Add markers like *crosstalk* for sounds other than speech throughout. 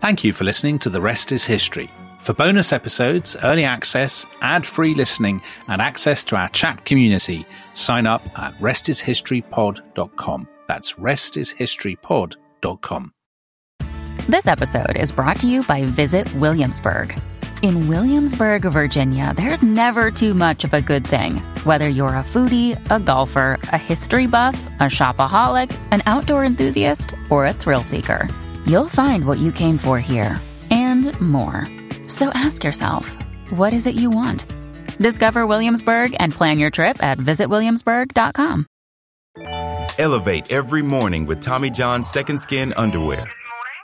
Thank you for listening to The Rest is History. For bonus episodes, early access, ad free listening, and access to our chat community, sign up at restishistorypod.com. That's restishistorypod.com. This episode is brought to you by Visit Williamsburg. In Williamsburg, Virginia, there's never too much of a good thing. Whether you're a foodie, a golfer, a history buff, a shopaholic, an outdoor enthusiast, or a thrill seeker, you'll find what you came for here and more. So ask yourself, what is it you want? Discover Williamsburg and plan your trip at visitwilliamsburg.com. Elevate every morning with Tommy John's Second Skin Underwear.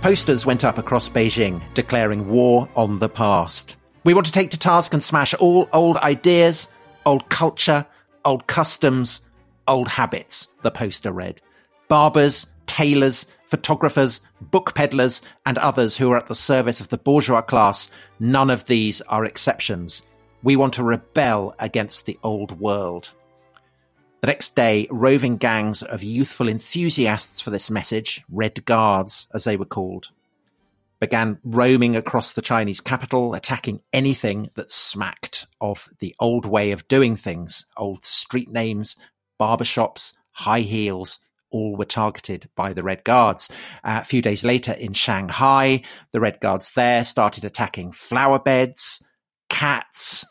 posters went up across Beijing declaring war on the past. We want to take to task and smash all old ideas, old culture, old customs, old habits, the poster read. Barbers, tailors, photographers, book peddlers, and others who are at the service of the bourgeois class, none of these are exceptions. We want to rebel against the old world. The next day, roving gangs of youthful enthusiasts for this message, Red Guards as they were called, began roaming across the Chinese capital, attacking anything that smacked of the old way of doing things. Old street names, barbershops, high heels, all were targeted by the Red Guards. Uh, a few days later in Shanghai, the Red Guards there started attacking flower beds, cats,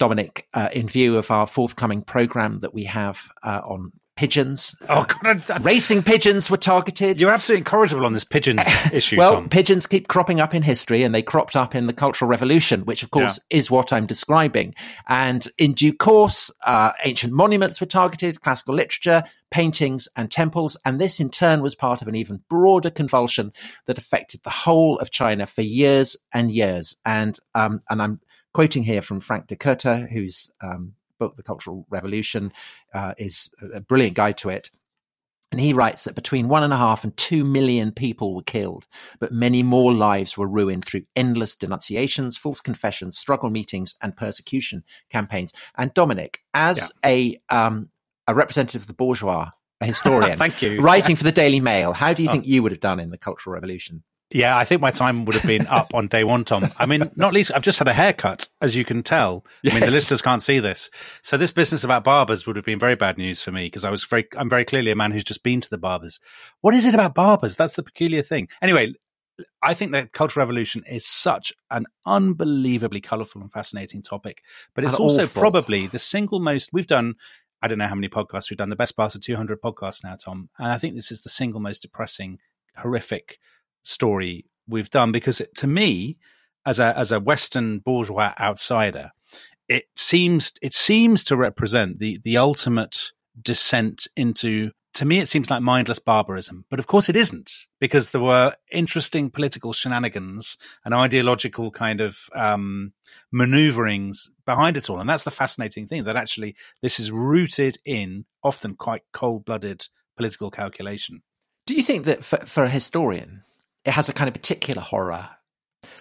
Dominic, uh, in view of our forthcoming program that we have uh, on pigeons. Oh, God. I, Racing pigeons were targeted. You're absolutely incorrigible on this pigeons *laughs* issue, well, Tom. pigeons keep cropping up in history and they cropped up in the Cultural Revolution, which of course is what I'm describing. And in due course, uh, ancient monuments were targeted, classical literature, paintings and temples. And this in turn was part of an even broader convulsion that affected the whole of China for years and years. And, um, and I'm quoting here from Frank Dikötter, whose um, book, The Cultural Revolution, uh, is a brilliant guide to it. And he writes that between one and a half and two million people were killed, but many more lives were ruined through endless denunciations, false confessions, struggle meetings, and persecution campaigns. And Dominic, as yeah. a um, a representative of the bourgeois, a *laughs* historian, thank you, writing for the Daily Mail, how do you think oh. you would have done in the Cultural Revolution? Yeah, I think my time would have been up on day one, Tom. I mean, not least, I've just had a haircut, as you can tell. Yes. I mean, the listeners can't see this. So this business about barbers would have been very bad news for me because I was very, I'm very clearly a man who's just been to the barbers. What is it about barbers? That's the peculiar thing. Anyway, I think that Cultural Revolution is such an unbelievably colorful and fascinating topic, but it's and also awful. probably the single most, we've done I don't know how many podcasts we've done, the best part of 200 podcasts now, Tom. And I think this is the single most depressing, horrific story we've done because it, to me, as a as a Western bourgeois outsider, it seems it seems to represent the the ultimate descent into to me, it seems like mindless barbarism, but of course it isn't because there were interesting political shenanigans and ideological kind of um, maneuverings behind it all. And that's the fascinating thing that actually this is rooted in often quite cold blooded political calculation. Do you think that for, for a historian, it has a kind of particular horror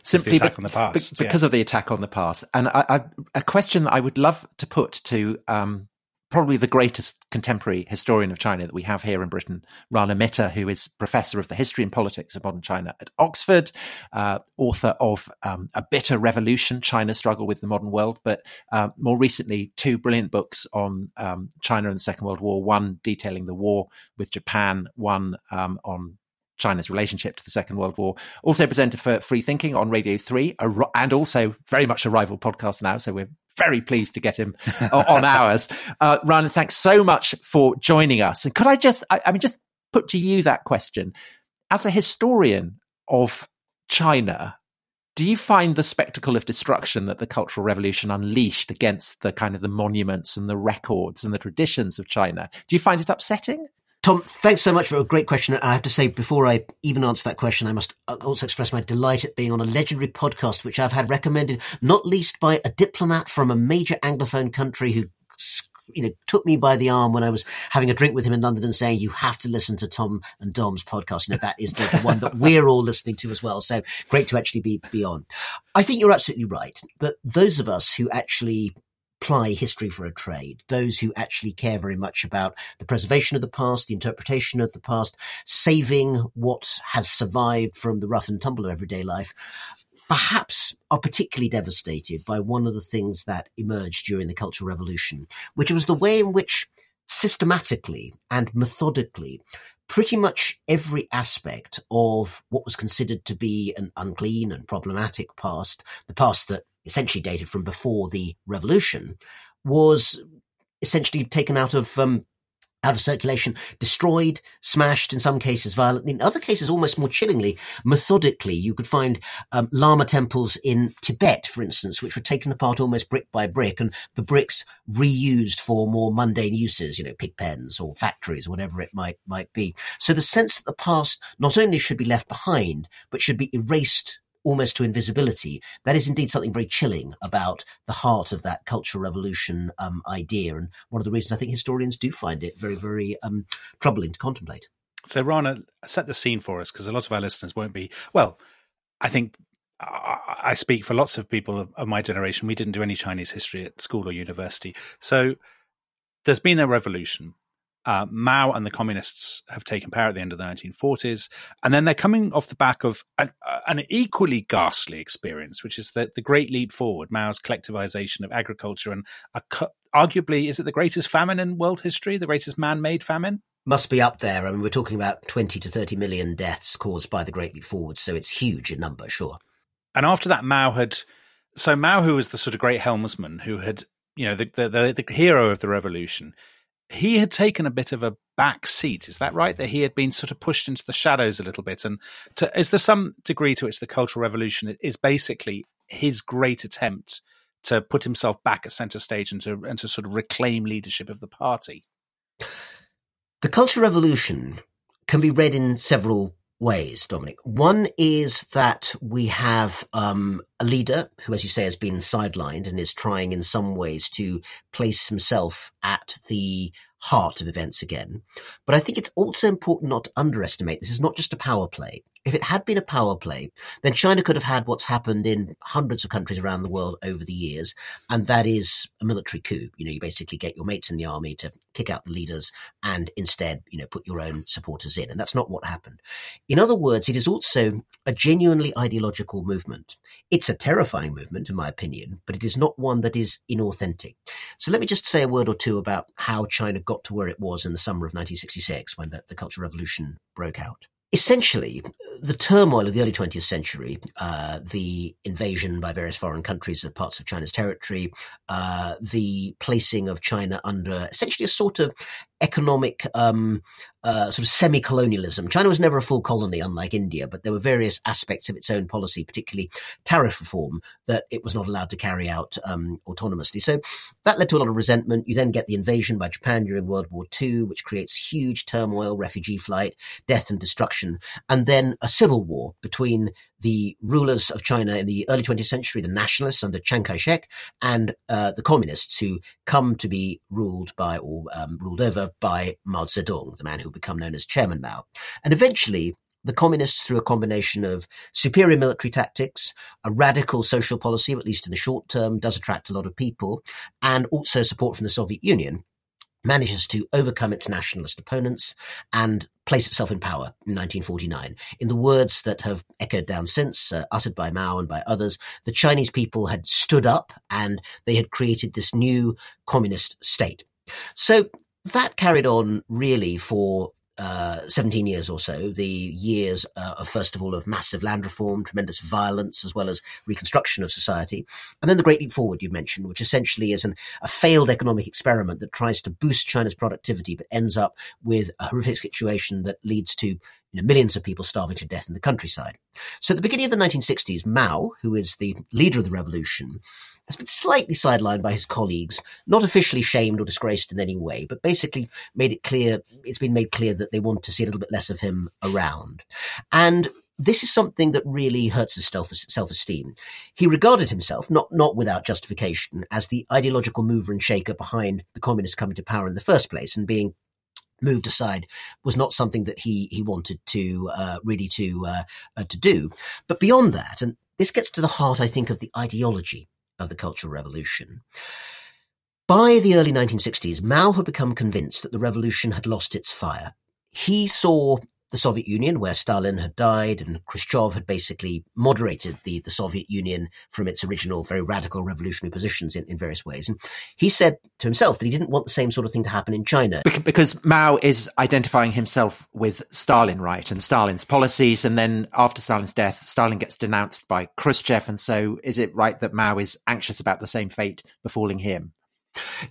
simply be- past, because yeah. of the attack on the past. And I, I, a question that I would love to put to um, probably the greatest contemporary historian of China that we have here in Britain, Rana Mitter, who is professor of the history and politics of modern China at Oxford, uh, author of um, A Bitter Revolution, China's Struggle with the Modern World, but uh, more recently, two brilliant books on um, China and the Second World War, one detailing the war with Japan, one um, on China's relationship to the Second World War. Also presented for Free Thinking on Radio 3, and also very much a rival podcast now. So we're very pleased to get him *laughs* on ours. Uh, Rana, thanks so much for joining us. And could I just, I, I mean, just put to you that question as a historian of China, do you find the spectacle of destruction that the Cultural Revolution unleashed against the kind of the monuments and the records and the traditions of China, do you find it upsetting? Tom, thanks so much for a great question. I have to say, before I even answer that question, I must uh, also express my delight at being on a legendary podcast, which I've had recommended, not least by a diplomat from a major Anglophone country who you know, took me by the arm when I was having a drink with him in London and saying, you have to listen to Tom and Dom's podcast. You know, that is the, the one that we're all listening to as well. So great to actually be, be on. I think you're absolutely right. But those of us who actually ply history for a trade, those who actually care very much about the preservation of the past, the interpretation of the past, saving what has survived from the rough and tumble of everyday life, perhaps are particularly devastated by one of the things that emerged during the Cultural Revolution, which was the way in which systematically and methodically pretty much every aspect of what was considered to be an unclean and problematic past, the past that essentially dated from before the revolution, was essentially taken out of um, out of circulation, destroyed, smashed, in some cases violently, in other cases almost more chillingly, methodically. You could find um, Lama temples in Tibet, for instance, which were taken apart almost brick by brick, and the bricks reused for more mundane uses, you know, pig pens or factories, or whatever it might might be. So the sense that the past not only should be left behind, but should be erased almost to invisibility. That is indeed something very chilling about the heart of that cultural revolution um, idea, and one of the reasons I think historians do find it very, very um, troubling to contemplate. So, Rana, set the scene for us because a lot of our listeners won't be. Well, I think I speak for lots of people of, my generation. We didn't do any Chinese history at school or university. So, there's been a revolution uh, Mao and the communists have taken power at the end of the 1940s, and then they're coming off the back of an, uh, an equally ghastly experience, which is the, the Great Leap Forward, Mao's collectivization of agriculture, and a, arguably, is it the greatest famine in world history, the greatest man-made famine? Must be up there. I mean, we're talking about 20 to 30 million deaths caused by the Great Leap Forward, so it's huge in number, sure. And after that, Mao had so Mao, who was the sort of great helmsman, who had you know the, the, the, the hero of the revolution, he had taken a bit of a back seat. Is that right? That he had been sort of pushed into the shadows a little bit. And to, is there some degree to which the Cultural Revolution is basically his great attempt to put himself back at center stage and to and to sort of reclaim leadership of the party? The Cultural Revolution can be read in several ways, Dominic. One is that we have um, a leader who, as you say, has been sidelined and is trying in some ways to place himself at the heart of events again. But I think it's also important not to underestimate this is not just a power play if it had been a power play, then China could have had what's happened in hundreds of countries around the world over the years, and that is a military coup. You know, you basically get your mates in the army to kick out the leaders and instead, you know, put your own supporters in. And that's not what happened. In other words, it is also a genuinely ideological movement. It's a terrifying movement, in my opinion, but it is not one that is inauthentic. So let me just say a word or two about how China got to where it was in the summer of 1966 when the, the Cultural Revolution broke out essentially, the turmoil of the early 20th century, uh, the invasion by various foreign countries of parts of China's territory, uh, the placing of China under essentially a sort of economic um, uh, sort of semi-colonialism. China was never a full colony, unlike India, but there were various aspects of its own policy, particularly tariff reform, that it was not allowed to carry out um, autonomously. So that led to a lot of resentment. You then get the invasion by Japan during World War II, which creates huge turmoil, refugee flight, death and destruction, and then a civil war between the rulers of China in the early 20th century, the nationalists under Chiang Kai-shek, and uh, the communists who come to be ruled by or um, ruled over by Mao Zedong, the man who become known as Chairman Mao. And eventually, the communists, through a combination of superior military tactics, a radical social policy, at least in the short term, does attract a lot of people, and also support from the Soviet Union, manages to overcome its nationalist opponents and place itself in power in 1949. In the words that have echoed down since, uh, uttered by Mao and by others, the Chinese people had stood up and they had created this new communist state. So that carried on really for uh, 17 years or so, the years uh, of, first of all, of massive land reform, tremendous violence, as well as reconstruction of society. And then the Great Leap Forward you mentioned, which essentially is an, a failed economic experiment that tries to boost China's productivity, but ends up with a horrific situation that leads to you know, millions of people starving to death in the countryside. So at the beginning of the 1960s, Mao, who is the leader of the revolution, has been slightly sidelined by his colleagues, not officially shamed or disgraced in any way, but basically made it clear, it's been made clear that they want to see a little bit less of him around. And this is something that really hurts his self esteem. He regarded himself, not not without justification, as the ideological mover and shaker behind the communists coming to power in the first place, and being moved aside was not something that he he wanted to uh, really to uh, uh, to do. But beyond that, and this gets to the heart, I think, of the ideology of the Cultural Revolution. By the early 1960s, Mao had become convinced that the revolution had lost its fire. He saw the Soviet Union, where Stalin had died and Khrushchev had basically moderated the, the Soviet Union from its original very radical revolutionary positions in, in various ways. And he said to himself that he didn't want the same sort of thing to happen in China. Because Mao is identifying himself with Stalin, right? And Stalin's policies. And then after Stalin's death, Stalin gets denounced by Khrushchev. And so is it right that Mao is anxious about the same fate befalling him?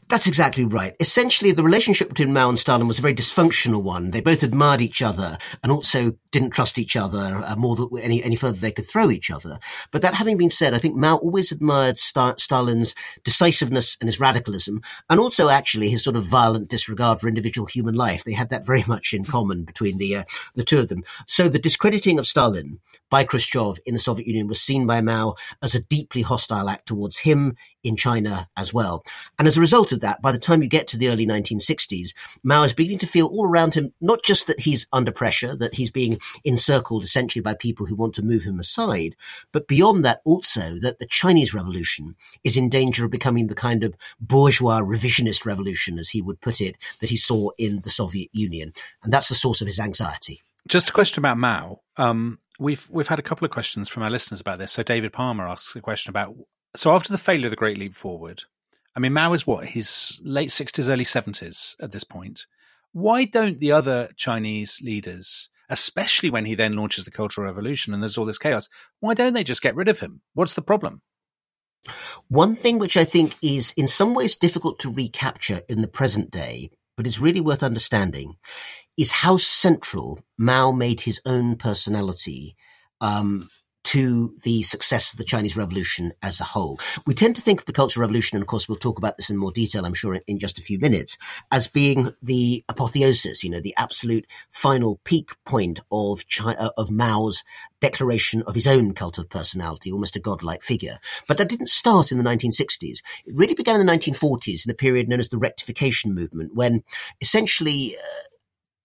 That's exactly right. Essentially, the relationship between Mao and Stalin was a very dysfunctional one. They both admired each other and also didn't trust each other uh, more than any, any further they could throw each other. But that having been said, I think Mao always admired Stalin's decisiveness and his radicalism, and also actually his sort of violent disregard for individual human life. They had that very much in common between the uh, the two of them. So the discrediting of Stalin by Khrushchev in the Soviet Union was seen by Mao as a deeply hostile act towards him in China as well. And as a result of that, by the time you get to the early 1960s, Mao is beginning to feel all around him not just that he's under pressure, that he's being encircled essentially by people who want to move him aside, but beyond that also that the Chinese revolution is in danger of becoming the kind of bourgeois revisionist revolution, as he would put it, that he saw in the Soviet Union. And that's the source of his anxiety. Just a question about Mao. Um, we've we've had a couple of questions from our listeners about this. So David Palmer asks a question about so after the failure of the Great Leap Forward, I mean Mao is what his late sixties, early seventies at this point. Why don't the other Chinese leaders, especially when he then launches the Cultural Revolution and there's all this chaos, why don't they just get rid of him? What's the problem? One thing which I think is in some ways difficult to recapture in the present day, but is really worth understanding, is how central Mao made his own personality um, to the success of the Chinese Revolution as a whole. We tend to think of the Cultural Revolution, and of course we'll talk about this in more detail, I'm sure, in just a few minutes, as being the apotheosis, you know, the absolute final peak point of China, uh, of Mao's declaration of his own cult of personality, almost a godlike figure. But that didn't start in the 1960s. It really began in the 1940s in a period known as the Rectification Movement, when essentially uh,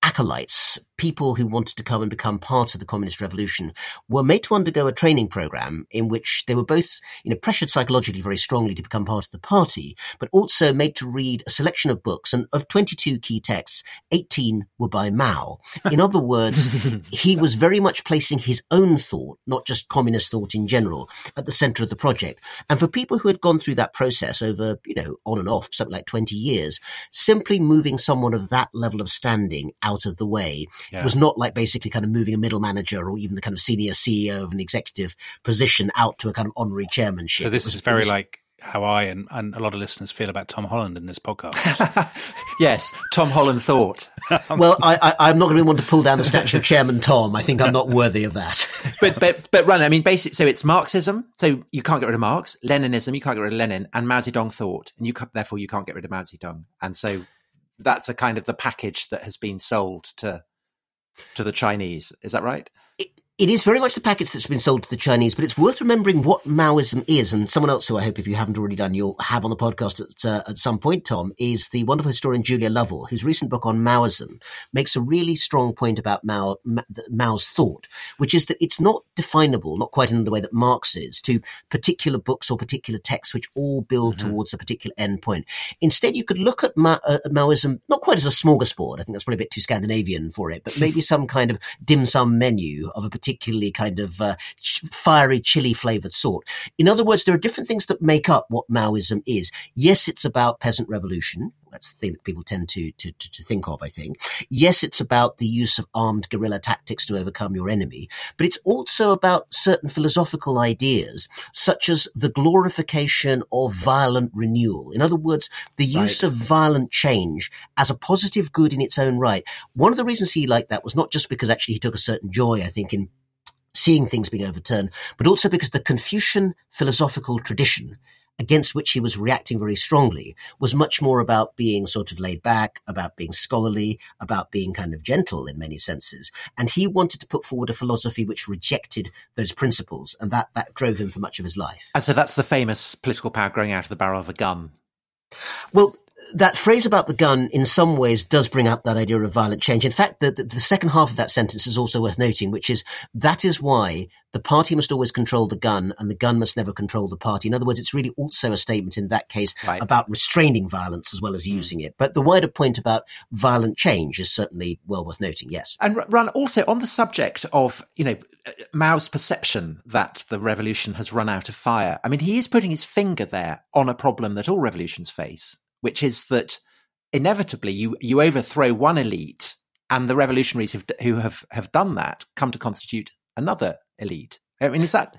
acolytes, people who wanted to come and become part of the communist revolution, were made to undergo a training program in which they were both, you know, pressured psychologically very strongly to become part of the party, but also made to read a selection of books. And of 22 key texts, 18 were by Mao. In other words, *laughs* he was very much placing his own thought, not just communist thought in general, at the center of the project. And for people who had gone through that process over, you know, on and off, something like 20 years, simply moving someone of that level of standing out out of the way. Yeah. It was not like basically kind of moving a middle manager or even the kind of senior CEO of an executive position out to a kind of honorary chairmanship. So this is very like how I and, and a lot of listeners feel about Tom Holland in this podcast. *laughs* yes, Tom Holland thought. *laughs* well, I, I, am not going to be want to pull down the statue of Chairman Tom. I think I'm not worthy of that. *laughs* but but but Rana. I mean, basically, so it's Marxism. So you can't get rid of Marx. Leninism. You can't get rid of Lenin. And Mao Zedong thought, and you therefore you can't get rid of Mao Zedong. And so that's a kind of the package that has been sold to to the Chinese. Is that right? It is very much the package that's been sold to the Chinese, but it's worth remembering what Maoism is. And someone else who I hope, if you haven't already done, you'll have on the podcast at, uh, at some point, Tom, is the wonderful historian Julia Lovell, whose recent book on Maoism makes a really strong point about Mao, Mao's thought, which is that it's not definable, not quite in the way that Marx is, to particular books or particular texts which all build mm-hmm. towards a particular end point. Instead, you could look at Ma- uh, Maoism not quite as a smorgasbord. I think that's probably a bit too Scandinavian for it, but maybe some kind of dim sum menu of a particularly kind of uh, fiery, chili flavored sort. In other words, there are different things that make up what Maoism is. Yes, it's about peasant revolution That's the thing that people tend to, to, to, to think of, I think. Yes, it's about the use of armed guerrilla tactics to overcome your enemy, but it's also about certain philosophical ideas, such as the glorification of violent renewal. In other words, the use right. of violent change as a positive good in its own right. One of the reasons he liked that was not just because actually he took a certain joy, I think, in seeing things being overturned, but also because the Confucian philosophical tradition against which he was reacting very strongly was much more about being sort of laid back, about being scholarly, about being kind of gentle in many senses. And he wanted to put forward a philosophy which rejected those principles, and that, that drove him for much of his life. And so that's the famous political power growing out of the barrel of a gun. Well, that phrase about the gun in some ways does bring up that idea of violent change. In fact, the, the, the, second half of that sentence is also worth noting, which is that is why the party must always control the gun and the gun must never control the party. In other words, it's really also a statement in that case right. about restraining violence as well as hmm. using it. But the wider point about violent change is certainly well worth noting, yes. And Rana also on the subject of, you know, Mao's perception that the revolution has run out of fire. I mean, he is putting his finger there on a problem that all revolutions face which is that inevitably you you overthrow one elite, and the revolutionaries have, who have have done that come to constitute another elite. I mean, is that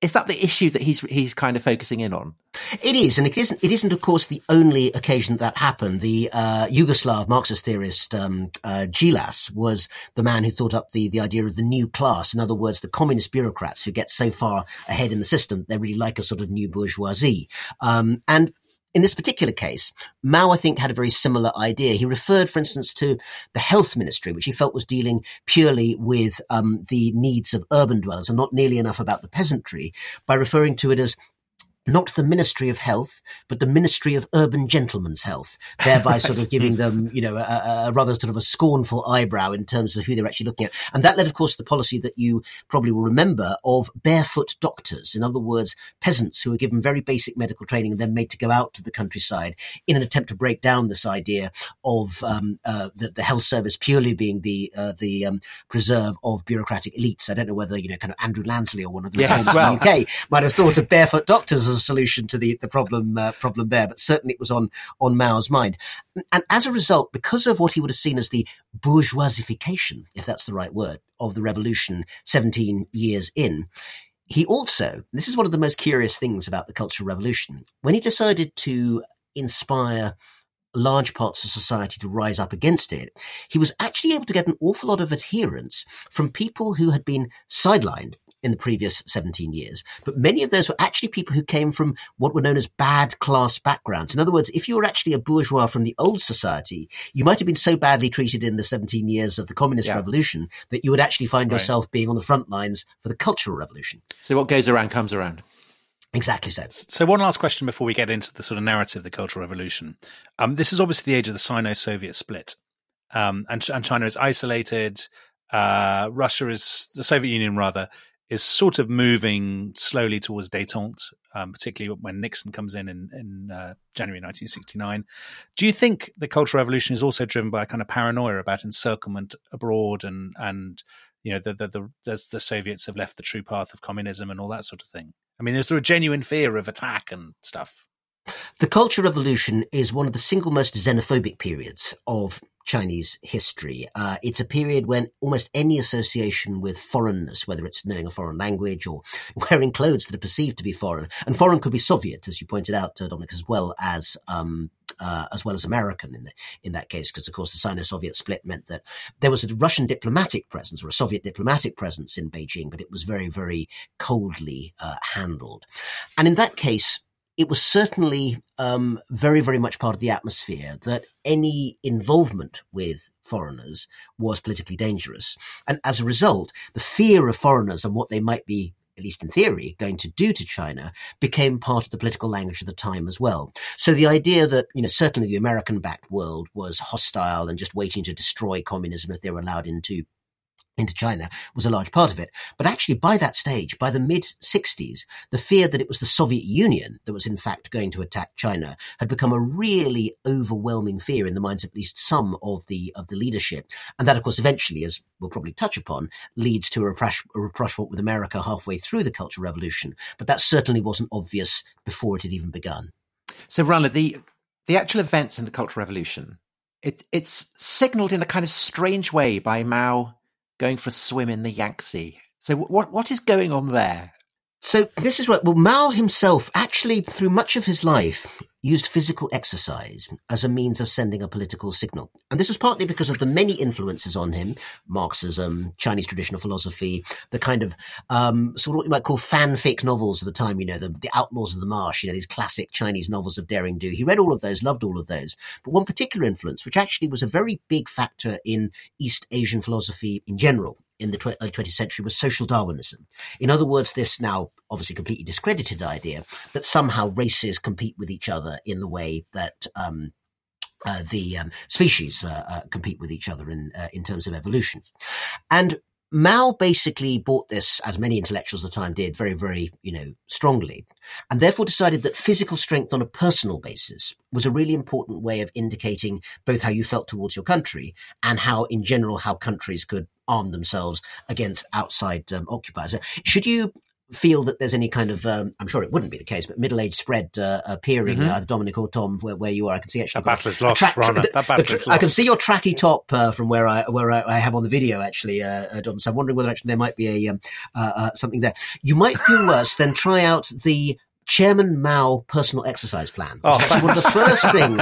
is that the issue that he's he's kind of focusing in on? It is, and it isn't. It isn't, of course, the only occasion that, that happened. The uh, Yugoslav Marxist theorist um, uh, Djilas was the man who thought up the the idea of the new class. In other words, the communist bureaucrats who get so far ahead in the system, they're really like a sort of new bourgeoisie. Um, and in this particular case, Mao, I think, had a very similar idea. He referred, for instance, to the health ministry, which he felt was dealing purely with um, the needs of urban dwellers and not nearly enough about the peasantry, by referring to it as not the Ministry of Health, but the Ministry of Urban Gentlemen's Health, thereby sort of giving them, you know, a, a, rather sort of a scornful eyebrow in terms of who they're actually looking at. And that led, of course, to the policy that you probably will remember of barefoot doctors. In other words, peasants who were given very basic medical training and then made to go out to the countryside in an attempt to break down this idea of um, uh, the, the, health service purely being the uh, the um, preserve of bureaucratic elites. I don't know whether, you know, kind of Andrew Lansley or one of the yes, well. in the UK might have thought of barefoot doctors a solution to the the problem uh, problem there, but certainly it was on on Mao's mind. And as a result, because of what he would have seen as the bourgeoisification, if that's the right word, of the revolution 17 years in, he also, this is one of the most curious things about the Cultural Revolution, when he decided to inspire large parts of society to rise up against it, he was actually able to get an awful lot of adherence from people who had been sidelined in the previous 17 years. But many of those were actually people who came from what were known as bad class backgrounds. In other words, if you were actually a bourgeois from the old society, you might have been so badly treated in the 17 years of the communist yeah. revolution that you would actually find right. yourself being on the front lines for the cultural revolution. So what goes around comes around. Exactly so. So, one last question before we get into the sort of narrative of the Cultural Revolution. Um, this is obviously the age of the Sino-Soviet split, um, and, and China is isolated. Uh, Russia is the Soviet Union, rather, is sort of moving slowly towards détente, um, particularly when Nixon comes in in, in uh, January 1969. Do you think the Cultural Revolution is also driven by a kind of paranoia about encirclement abroad and and you know the the, the the, the Soviets have left the true path of communism and all that sort of thing? I mean, is there a genuine fear of attack and stuff? The Cultural Revolution is one of the single most xenophobic periods of Chinese history. Uh, it's a period when almost any association with foreignness, whether it's knowing a foreign language or *laughs* wearing clothes that are perceived to be foreign, and foreign could be Soviet, as you pointed out, uh, Dominic, as well as um, uh, as well as American in the, in that case, because of course the Sino-Soviet split meant that there was a Russian diplomatic presence or a Soviet diplomatic presence in Beijing, but it was very very coldly uh, handled, and in that case it was certainly um, very, very much part of the atmosphere that any involvement with foreigners was politically dangerous. And as a result, the fear of foreigners and what they might be at least in theory, going to do to China became part of the political language of the time as well. So the idea that, you know, certainly the American backed world was hostile and just waiting to destroy communism if they were allowed into into China was a large part of it. But actually, by that stage, by the mid 60s, the fear that it was the Soviet Union that was in fact going to attack China had become a really overwhelming fear in the minds of at least some of the of the leadership. And that, of course, eventually, as we'll probably touch upon, leads to a, rapprochement with America halfway through the Cultural Revolution. But that certainly wasn't obvious before it had even begun. So, Rana, the the actual events in the Cultural Revolution, it, it's signaled in a kind of strange way by Mao going for a swim in the Yangtze. So what what is going on there? So this is what well Mao himself actually through much of his life used physical exercise as a means of sending a political signal. And this was partly because of the many influences on him, Marxism, Chinese traditional philosophy, the kind of um, sort of what you might call fanfic novels of the time, you know, the, the Outlaws of the Marsh, you know, these classic Chinese novels of daring do. He read all of those, loved all of those. But one particular influence, which actually was a very big factor in East Asian philosophy in general, in the early 20th century was social Darwinism. In other words, this now obviously completely discredited idea that somehow races compete with each other in the way that um, uh, the um, species uh, uh, compete with each other in uh, in terms of evolution, and Mao basically bought this, as many intellectuals of the time did, very, very, you know, strongly, and therefore decided that physical strength on a personal basis was a really important way of indicating both how you felt towards your country and how, in general, how countries could arm themselves against outside um, occupiers. Should you feel that there's any kind of, um, I'm sure it wouldn't be the case, but middle age spread uh, appearing, mm-hmm. uh, Dominic or Tom, where, where, you are. I can see actually. That battle is lost, tra- Rana. That battle is lost. I can see your tracky top uh, from where I where I, I, have on the video, actually, uh, uh, Dom. So I'm wondering whether actually there might be a um, uh, something there. You might do worse than try out the Chairman Mao personal exercise plan. Oh. One of the first things,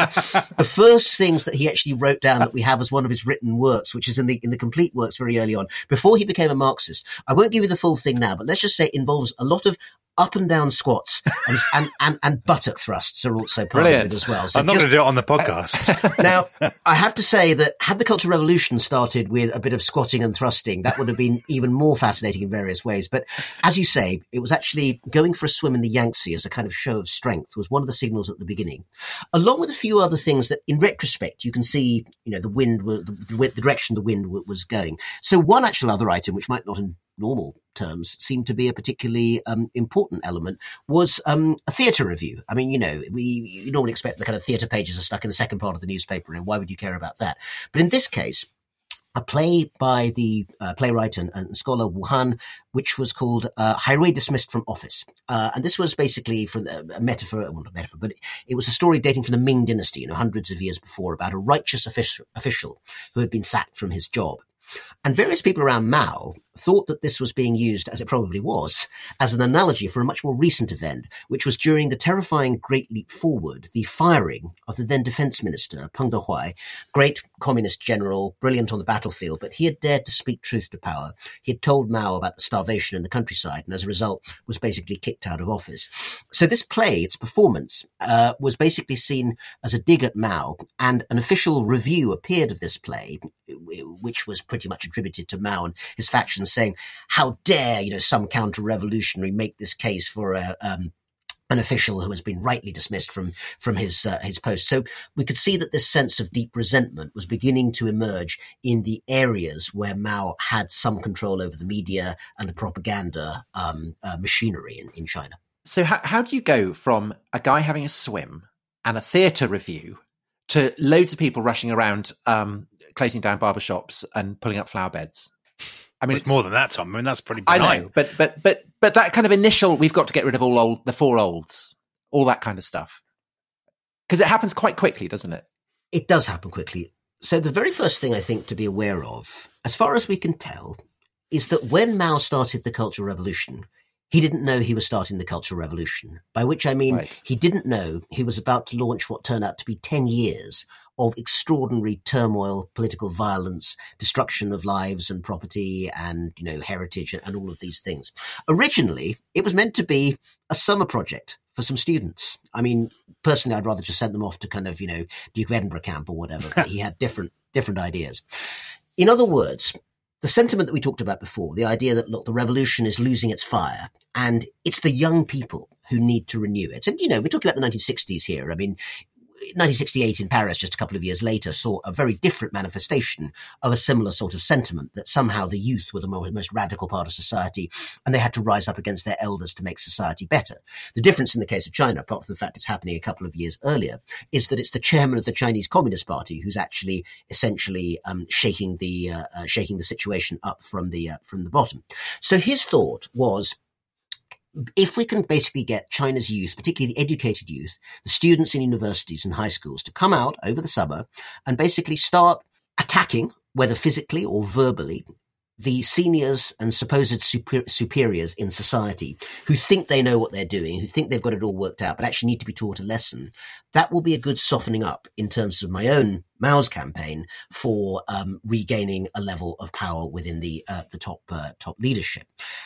the first things that he actually wrote down that we have as one of his written works, which is in the in the complete works very early on, before he became a Marxist. I won't give you the full thing now, but let's just say it involves a lot of up and down squats and, and, and, and, buttock thrusts are also part Brilliant. of it as well. So I'm not going to do it on the podcast. *laughs* now, I have to say that had the Cultural Revolution started with a bit of squatting and thrusting, that would have been even more fascinating in various ways. But as you say, it was actually going for a swim in the Yangtze as a kind of show of strength was one of the signals at the beginning, along with a few other things that in retrospect you can see, you know, the wind, the, the, the direction the wind was going. So one actual other item, which might not in normal terms seemed to be a particularly um, important element was um, a theatre review. I mean, you know, we you normally expect the kind of theatre pages are stuck in the second part of the newspaper, and why would you care about that? But in this case, a play by the uh, playwright and, and, scholar Wu Han, which was called uh, Hai Rui Dismissed from Office. Uh, and this was basically from a metaphor, well, not a metaphor, but it, it, was a story dating from the Ming Dynasty, you know, hundreds of years before, about a righteous official, official who had been sacked from his job. And various people around Mao thought that this was being used, as it probably was, as an analogy for a much more recent event, which was during the terrifying Great Leap Forward, the firing of the then defense minister, Peng Dehuai, great communist general, brilliant on the battlefield, but he had dared to speak truth to power. He had told Mao about the starvation in the countryside, and as a result, was basically kicked out of office. So this play, its performance, uh, was basically seen as a dig at Mao, and an official review appeared of this play, which was pretty much attributed to Mao and his faction saying, "How dare you know some counter-revolutionary make this case for a." Um, an official who has been rightly dismissed from from his uh, his post. So we could see that this sense of deep resentment was beginning to emerge in the areas where Mao had some control over the media and the propaganda um, uh, machinery in, in China. So how how do you go from a guy having a swim and a theatre review to loads of people rushing around um, closing down barbershops and pulling up flower beds? I mean, it's, it's, more than that, Tom. I mean, that's pretty. Benign. I know, but but but but that kind of initial, we've got to get rid of all old, the four olds, all that kind of stuff, because it happens quite quickly, doesn't it? It does happen quickly. So the very first thing I think to be aware of, as far as we can tell, is that when Mao started the Cultural Revolution, he didn't know he was starting the Cultural Revolution. By which I mean, right. he didn't know he was about to launch what turned out to be ten years of extraordinary turmoil, political violence, destruction of lives and property and, you know, heritage and, all of these things. Originally, it was meant to be a summer project for some students. I mean, personally, I'd rather just send them off to kind of, you know, Duke of Edinburgh camp or whatever, he had different, different ideas. In other words, the sentiment that we talked about before, the idea that, look, the revolution is losing its fire and it's the young people who need to renew it. And, you know, we're talking about the 1960s here. I mean, 1968 in Paris, just a couple of years later, saw a very different manifestation of a similar sort of sentiment that somehow the youth were the most radical part of society and they had to rise up against their elders to make society better. The difference in the case of China, apart from the fact it's happening a couple of years earlier, is that it's the chairman of the Chinese Communist Party who's actually essentially um, shaking the uh, uh, shaking the situation up from the uh, from the bottom. So his thought was if we can basically get China's youth, particularly the educated youth, the students in universities and high schools to come out over the summer and basically start attacking, whether physically or verbally, the seniors and supposed super- superiors in society who think they know what they're doing, who think they've got it all worked out, but actually need to be taught a lesson, that will be a good softening up in terms of my own Mao's campaign for um, regaining a level of power within the uh, the top uh, top leadership.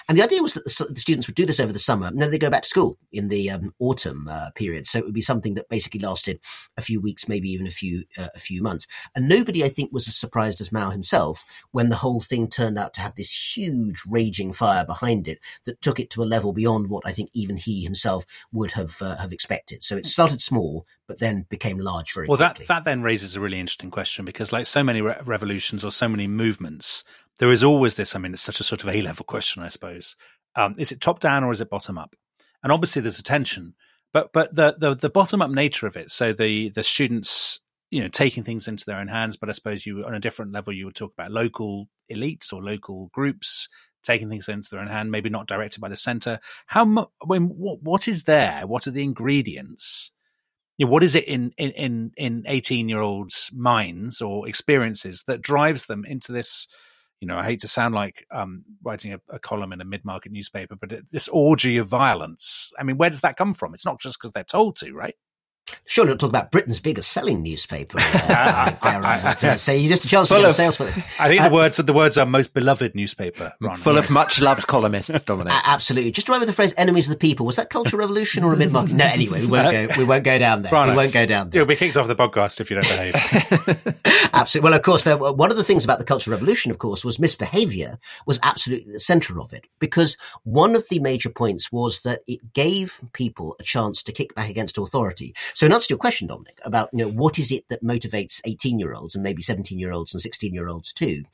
And the idea was that the, the, students would do this over the summer, and then they go back to school in the um, autumn uh, period. So it would be something that basically lasted a few weeks, maybe even a few uh, a few months. And nobody, I think, was as surprised as Mao himself when the whole thing turned out to have this huge raging fire behind it that took it to a level beyond what I think even he himself would have uh, have expected. So it started small, but then became large very well, quickly. that that then raises a really interesting question because, like so many re- revolutions or so many movements, there is always this. I mean, it's such a sort of A level question, I suppose. Um, is it top down or is it bottom up? And obviously, there's a tension, but but the the, the bottom up nature of it. So the the students, you know, taking things into their own hands. But I suppose you on a different level, you would talk about local elites or local groups taking things into their own hand, maybe not directed by the center. How much? When what, what is there? What are the ingredients? You know, what is it in in in 18 year olds minds or experiences that drives them into this you know i hate to sound like um, writing a, a, column in a mid-market newspaper but this orgy of violence? I mean where does that come from? It's not just because they're told to right Surely not talk about Britain's biggest selling newspaper. Uh, *laughs* uh, so you just a chance full to get of, sales for it. I think uh, the words the words are most beloved newspaper. Rana, full yes. of much loved columnists, Dominic. absolutely. Just remember the phrase "enemies of the people." Was that Cultural Revolution or a mid market? No, anyway, we won't go. We won't go down there. Rana, we won't go down there. You'll be kicked off the podcast if you don't behave. *laughs* absolutely. Well, of course, there, one of the things about the Cultural Revolution, of course, was misbehaviour was absolutely the centre of it because one of the major points was that it gave people a chance to kick back against authority. So, in answer to your question, Dominic, about, you know, what is it that motivates 18 year olds and maybe 17 year olds and 16 year olds too?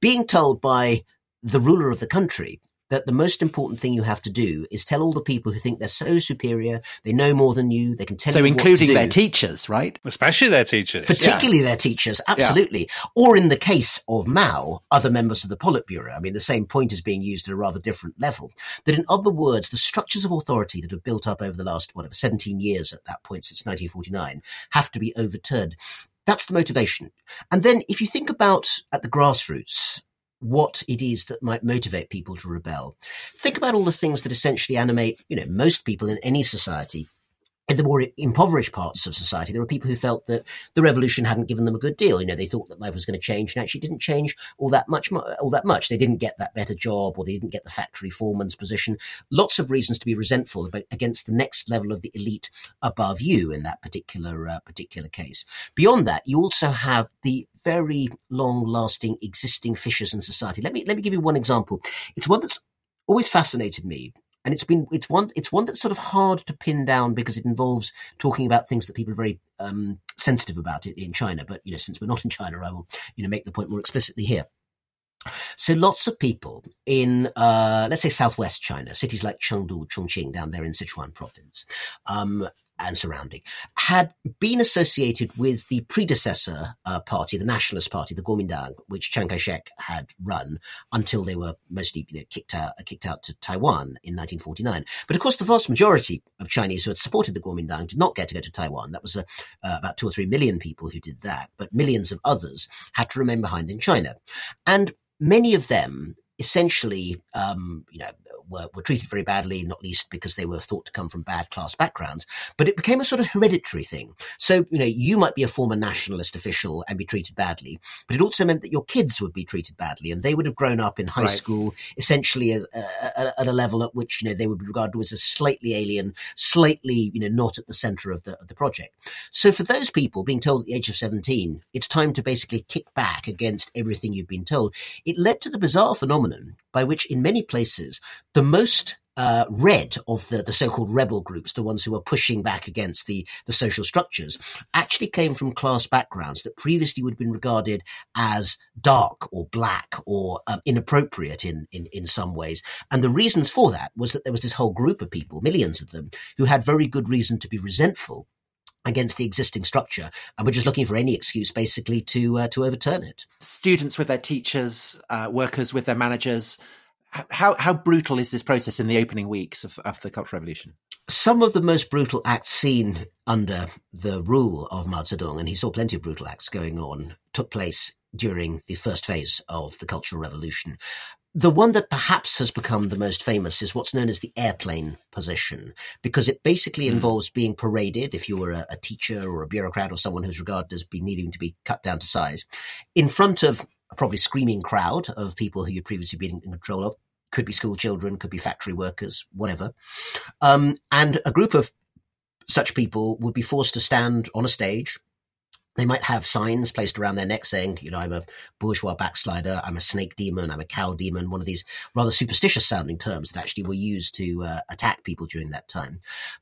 Being told by the ruler of the country that the most important thing you have to do is tell all the people who think they're so superior, they know more than you, they can tell so you. So, including their teachers, right? Especially their teachers. Particularly yeah. their teachers, absolutely. Yeah. Or in the case of Mao, other members of the Politburo. I mean, the same point is being used at a rather different level. That, in other words, the structures of authority that have built up over the last, whatever, 17 years at that point since 1949 have to be overturned. That's the motivation. And then if you think about at the grassroots, what it is that might motivate people to rebel. Think about all the things that essentially animate, you know, most people in any society in the more impoverished parts of society, there were people who felt that the revolution hadn't given them a good deal. You know, they thought that life was going to change and actually didn't change all that much, all that much. They didn't get that better job or they didn't get the factory foreman's position. Lots of reasons to be resentful against the next level of the elite above you in that particular, uh, particular case. Beyond that, you also have the very long lasting existing fissures in society. Let me, let me give you one example. It's one that's always fascinated me and it's been it's one it's one that's sort of hard to pin down because it involves talking about things that people are very um, sensitive about it in China. But you know, since we're not in China, I will you know make the point more explicitly here. So lots of people in, uh, let's say, southwest China, cities like Chengdu, Chongqing, down there in Sichuan province, um, and surrounding had been associated with the predecessor uh, party, the Nationalist Party, the Kuomintang, which Chiang Kai-shek had run until they were mostly you know, kicked out kicked out to Taiwan in 1949. But of course, the vast majority of Chinese who had supported the Kuomintang did not get to go to Taiwan. That was uh, uh, about two or three million people who did that, but millions of others had to remain behind in China, and many of them essentially, um, you know, were, were treated very badly, not least because they were thought to come from bad class backgrounds. But it became a sort of hereditary thing. So, you know, you might be a former nationalist official and be treated badly, but it also meant that your kids would be treated badly and they would have grown up in high right. school essentially at, uh, at, a level at which, you know, they would be regarded as a slightly alien, slightly, you know, not at the center of the, of the project. So for those people being told at the age of 17, it's time to basically kick back against everything you've been told, it led to the bizarre phenomenon by which in many places the most uh, red of the, the so-called rebel groups, the ones who were pushing back against the, the social structures, actually came from class backgrounds that previously would have been regarded as dark or black or um, inappropriate in, in, in some ways. And the reasons for that was that there was this whole group of people, millions of them, who had very good reason to be resentful against the existing structure, and we're just looking for any excuse, basically, to uh, to overturn it. Students with their teachers, uh, workers with their managers, how how brutal is this process in the opening weeks of, of the Cultural Revolution? Some of the most brutal acts seen under the rule of Mao Zedong, and he saw plenty of brutal acts going on, took place during the first phase of the Cultural Revolution. The one that perhaps has become the most famous is what's known as the airplane position, because it basically mm. involves being paraded, if you were a, a, teacher or a bureaucrat or someone who's regarded as being needing to be cut down to size, in front of a probably screaming crowd of people who you'd previously been in control of. Could be school children, could be factory workers, whatever. Um, and a group of such people would be forced to stand on a stage they might have signs placed around their neck saying, you know, I'm a bourgeois backslider, I'm a snake demon, I'm a cow demon, one of these rather superstitious sounding terms that actually were used to uh, attack people during that time.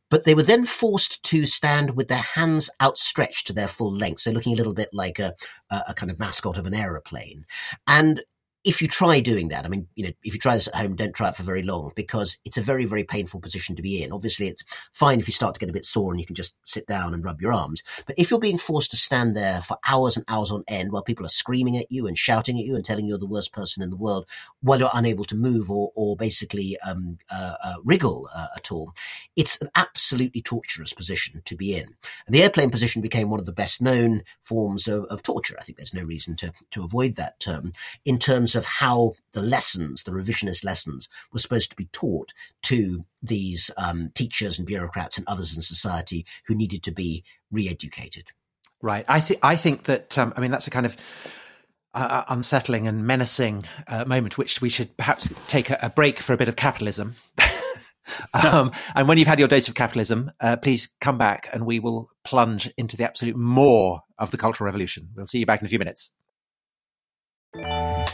But they were then forced to stand with their hands outstretched to their full length, so looking a little bit like a, a kind of mascot of an aeroplane. And if you try doing that, I mean, you know, if you try this at home, don't try it for very long because it's a very, very painful position to be in. Obviously, it's fine if you start to get a bit sore and you can just sit down and rub your arms. But if you're being forced to stand there for hours and hours on end while people are screaming at you and shouting at you and telling you you're the worst person in the world while you're unable to move or, or basically um, uh, uh, wriggle uh, at all, it's an absolutely torturous position to be in. And the airplane position became one of the best known forms of, of torture. I think there's no reason to, to avoid that term in terms of how the lessons, the revisionist lessons, were supposed to be taught to these um, teachers and bureaucrats and others in society who needed to be re-educated. Right. I think I think that um, I mean that's a kind of uh, uh unsettling and menacing uh, moment, which we should perhaps take a, a break for a bit of capitalism. *laughs* um, and when you've had your dose of capitalism, uh, please come back and we will plunge into the absolute more of the Cultural Revolution. We'll see you back in a few minutes.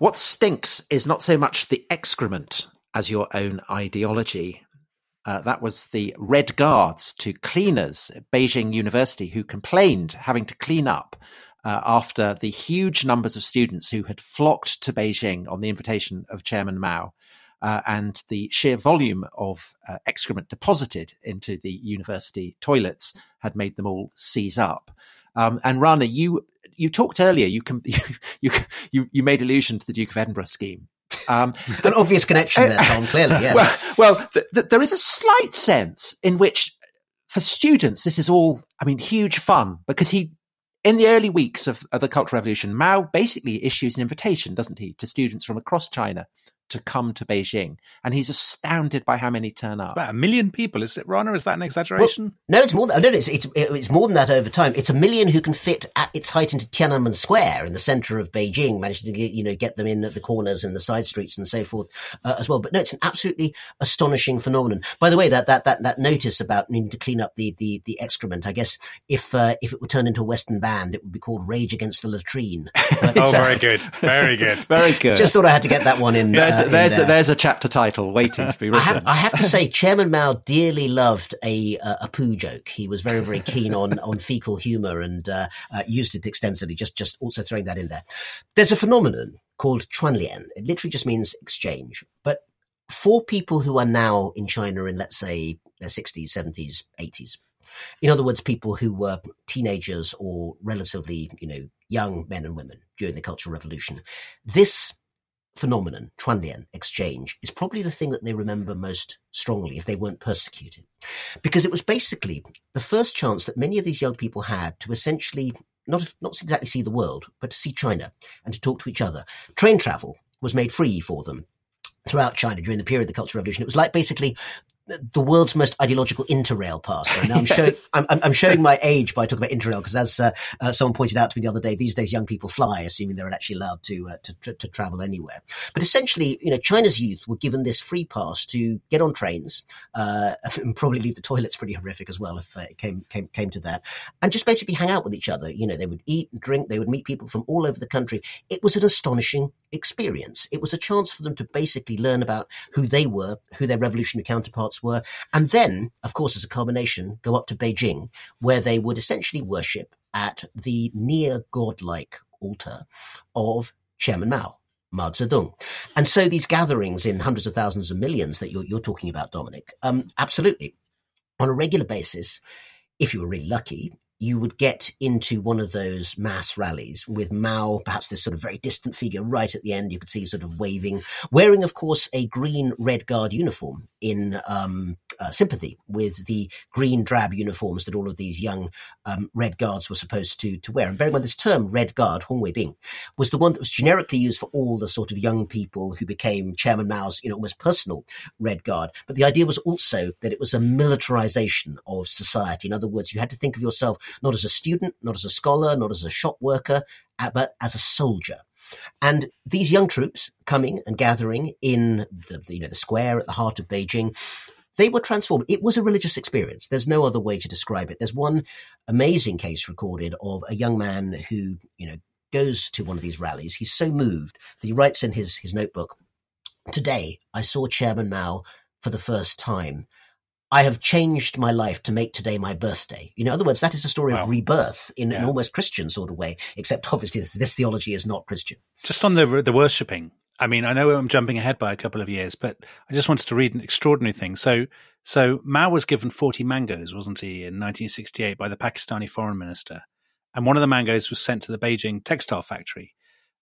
What stinks is not so much the excrement as your own ideology. Uh, that was the Red Guards to cleaners at Beijing University who complained having to clean up uh, after the huge numbers of students who had flocked to Beijing on the invitation of Chairman Mao. Uh, and the sheer volume of uh, excrement deposited into the university toilets had made them all seize up. Um, and Rana, you you talked earlier. You, can, *laughs* you you you made allusion to the Duke of Edinburgh scheme. Um, *laughs* An obvious connection there, Tom. Clearly, *laughs* yeah. Well, well th- th- there is a slight sense in which, for students, this is all. I mean, huge fun because he, in the early weeks of, of the Cultural Revolution, Mao basically issues an invitation, doesn't he, to students from across China to come to Beijing, and he's astounded by how many turn up. About a million people, is it, Rana? Is that an exaggeration? Well, no, it's more. Than, no, it's, it's it's more than that over time. It's a million who can fit at its height into Tiananmen Square in the center of Beijing, managing to get, you know get them in at the corners and the side streets and so forth uh, as well. But no, it's an absolutely astonishing phenomenon. By the way, that that that that notice about needing to clean up the the, the excrement, I guess if uh, if it were turned into a Western band, it would be called Rage Against the Latrine. *laughs* oh, very good, very good, very *laughs* good. Just thought I had to get that one in. *laughs* Yes, There's a, there's a chapter title waiting to be written. *laughs* I have, I have to say, *laughs* Chairman Mao dearly loved a uh, a poo joke. He was very very keen on on fecal humour and uh, uh, used it extensively. Just just also throwing that in there. There's a phenomenon called Chuanlian. It literally just means exchange. But for people who are now in China in let's say their 60s, 70s, 80s, in other words, people who were teenagers or relatively, you know, young men and women during the Cultural Revolution. This phenomenon, Chuanlian exchange, is probably the thing that they remember most strongly if they weren't persecuted. Because it was basically the first chance that many of these young people had to essentially not, not exactly see the world, but to see China and to talk to each other. Train travel was made free for them throughout China during the period of the Cultural Revolution. It was like basically the world's most ideological interrail pass. Now I'm, *laughs* yes. showing, I'm, I'm, showing my age by talking about interrail because, as uh, uh, someone pointed out to me the other day, these days young people fly, assuming they're actually allowed to, uh, to, to, travel anywhere. But essentially, you know, China's youth were given this free pass to get on trains, uh, *laughs* and probably leave the toilets pretty horrific as well if uh, it came came came to that, and just basically hang out with each other. You know, they would eat and drink, they would meet people from all over the country. It was an astonishing experience. It was a chance for them to basically learn about who they were, who their revolutionary counterparts were, and then, of course, as a culmination, go up to Beijing, where they would essentially worship at the near godlike altar of Chairman Mao. Mao Zedong. And so these gatherings in hundreds of thousands of millions that you're, you're talking about, Dominic, um, absolutely. On a regular basis, if you were really lucky, you would get into one of those mass rallies with Mao, perhaps this sort of very distant figure right at the end. You could see sort of waving, wearing, of course, a green Red Guard uniform in um, uh, sympathy with the green drab uniforms that all of these young um, Red Guards were supposed to, to wear. And bearing in mind this term, Red Guard, Hongwei Bing, was the one that was generically used for all the sort of young people who became Chairman Mao's, you know, almost personal Red Guard. But the idea was also that it was a militarization of society. In other words, you had to think of yourself not as a student, not as a scholar, not as a shop worker, uh, but as a soldier. And these young troops coming and gathering in the, you know, the square at the heart of Beijing, they were transformed. It was a religious experience. There's no other way to describe it. There's one amazing case recorded of a young man who, you know, goes to one of these rallies. He's so moved that he writes in his, his notebook, Today I saw Chairman Mao for the first time. I have changed my life to make today my birthday. You know, in other words, that is a story wow. of rebirth in yeah. an almost Christian sort of way, except obviously this, this, theology is not Christian. Just on the the worshipping, I mean, I know I'm jumping ahead by a couple of years, but I just wanted to read an extraordinary thing. So, so Mao was given 40 mangoes, wasn't he, in 1968 by the Pakistani foreign minister, and one of the mangoes was sent to the Beijing textile factory.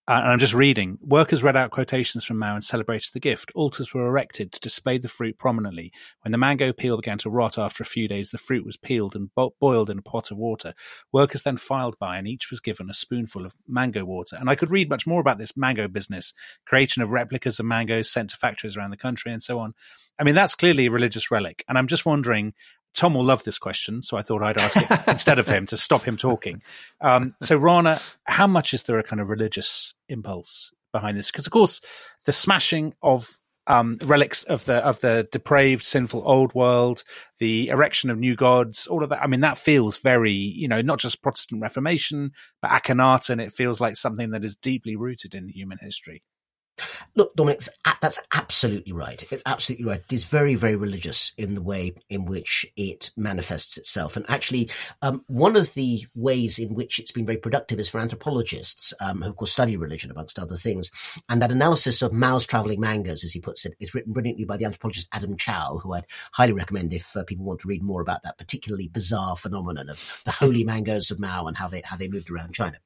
Uh, and I'm just reading. Workers read out quotations from Mao and celebrated the gift. Altars were erected to display the fruit prominently. When the mango peel began to rot after a few days, the fruit was peeled and bo- boiled in a pot of water. Workers then filed by, and each was given a spoonful of mango water. And I could read much more about this mango business, creation of replicas of mangoes sent to factories around the country, and so on. I mean, that's clearly a religious relic. And I'm just wondering Tom will love this question, so I thought I'd ask it *laughs* instead of him to stop him talking. Um, so, Rana, how much is there a kind of religious impulse behind this? Because, of course, the smashing of um, relics of the of the depraved, sinful old world, the erection of new gods, all of that. I mean, that feels very, you know, not just Protestant Reformation, but Akhenaten. It feels like something that is deeply rooted in human history. Look, Dominic, that's absolutely right. It's absolutely right. It is very, very religious in the way in which it manifests itself. And actually, um, one of the ways in which it's been very productive is for anthropologists um, who, of course, study religion, amongst other things. And that analysis of Mao's traveling mangoes, as he puts it, is written brilliantly by the anthropologist Adam Chau, who I'd highly recommend if uh, people want to read more about that particularly bizarre phenomenon of the holy mangoes of Mao and how they how they moved around China.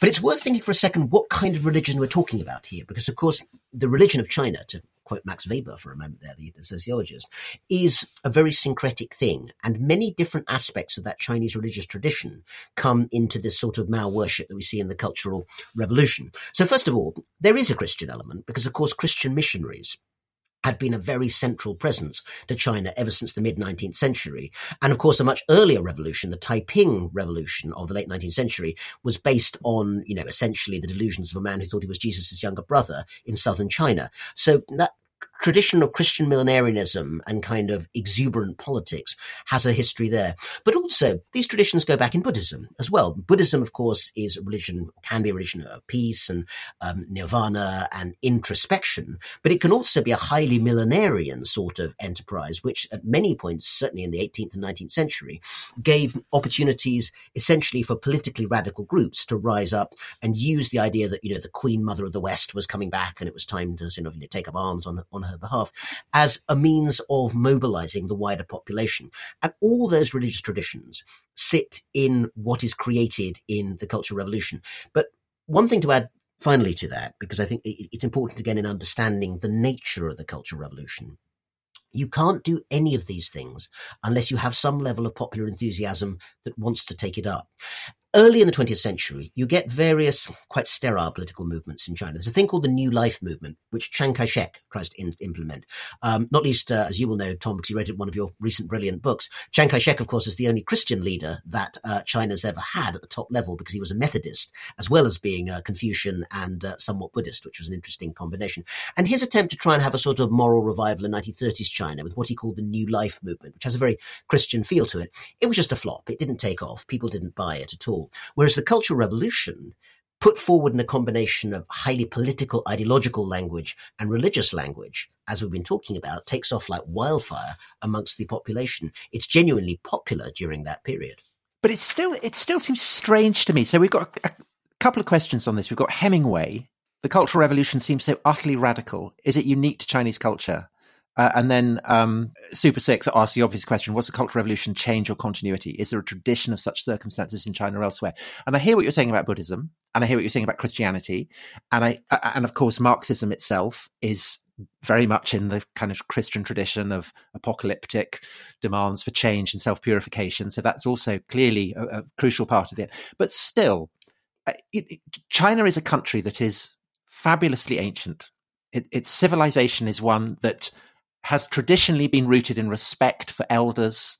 But it's worth thinking for a second what kind of religion we're talking about here, because of course the religion of China, to quote Max Weber for a moment there, the, the, sociologist, is a very syncretic thing. And many different aspects of that Chinese religious tradition come into this sort of Mao worship that we see in the Cultural Revolution. So first of all, there is a Christian element because of course Christian missionaries had been a very central presence to China ever since the mid 19th century. And of course, a much earlier revolution, the Taiping revolution of the late 19th century, was based on, you know, essentially the delusions of a man who thought he was Jesus' younger brother in southern China. So that tradition of Christian millenarianism and kind of exuberant politics has a history there. But also, these traditions go back in Buddhism as well. Buddhism, of course, is a religion, can be a religion of peace and um, nirvana and introspection, but it can also be a highly millenarian sort of enterprise, which at many points, certainly in the 18th and 19th century, gave opportunities essentially for politically radical groups to rise up and use the idea that, you know, the Queen Mother of the West was coming back and it was time to you know, take up arms on, on her behalf as a means of mobilizing the wider population. And all those religious traditions sit in what is created in the Cultural Revolution. But one thing to add finally to that, because I think it's important again in understanding the nature of the Cultural Revolution. You can't do any of these things unless you have some level of popular enthusiasm that wants to take it up early in the 20th century, you get various quite sterile political movements in China. There's a thing called the New Life movement, which Chiang Kai-shek tries to in- implement. Um, not least, uh, as you will know, Tom, because you read it one of your recent brilliant books. Chiang Kai-shek, of course, is the only Christian leader that uh, China's ever had at the top level because he was a Methodist, as well as being a Confucian and uh, somewhat Buddhist, which was an interesting combination. And his attempt to try and have a sort of moral revival in 1930s China with what he called the New Life movement, which has a very Christian feel to it, it was just a flop. It didn't take off. People didn't buy it at all. Whereas the Cultural Revolution put forward in a combination of highly political, ideological language and religious language, as we've been talking about, takes off like wildfire amongst the population. It's genuinely popular during that period. But it's still it still seems strange to me. So we've got a, a couple of questions on this. We've got Hemingway. The Cultural Revolution seems so utterly radical. Is it unique to Chinese culture? Uh, and then um, Super Sick that asks the obvious question: What's the Cultural Revolution change or continuity? Is there a tradition of such circumstances in China or elsewhere? And I hear what you're saying about Buddhism, and I hear what you're saying about Christianity, and I and of course Marxism itself is very much in the kind of Christian tradition of apocalyptic demands for change and self purification. So that's also clearly a, a, crucial part of it. But still, uh, it, it, China is a country that is fabulously ancient. It, its civilization is one that has traditionally been rooted in respect for elders,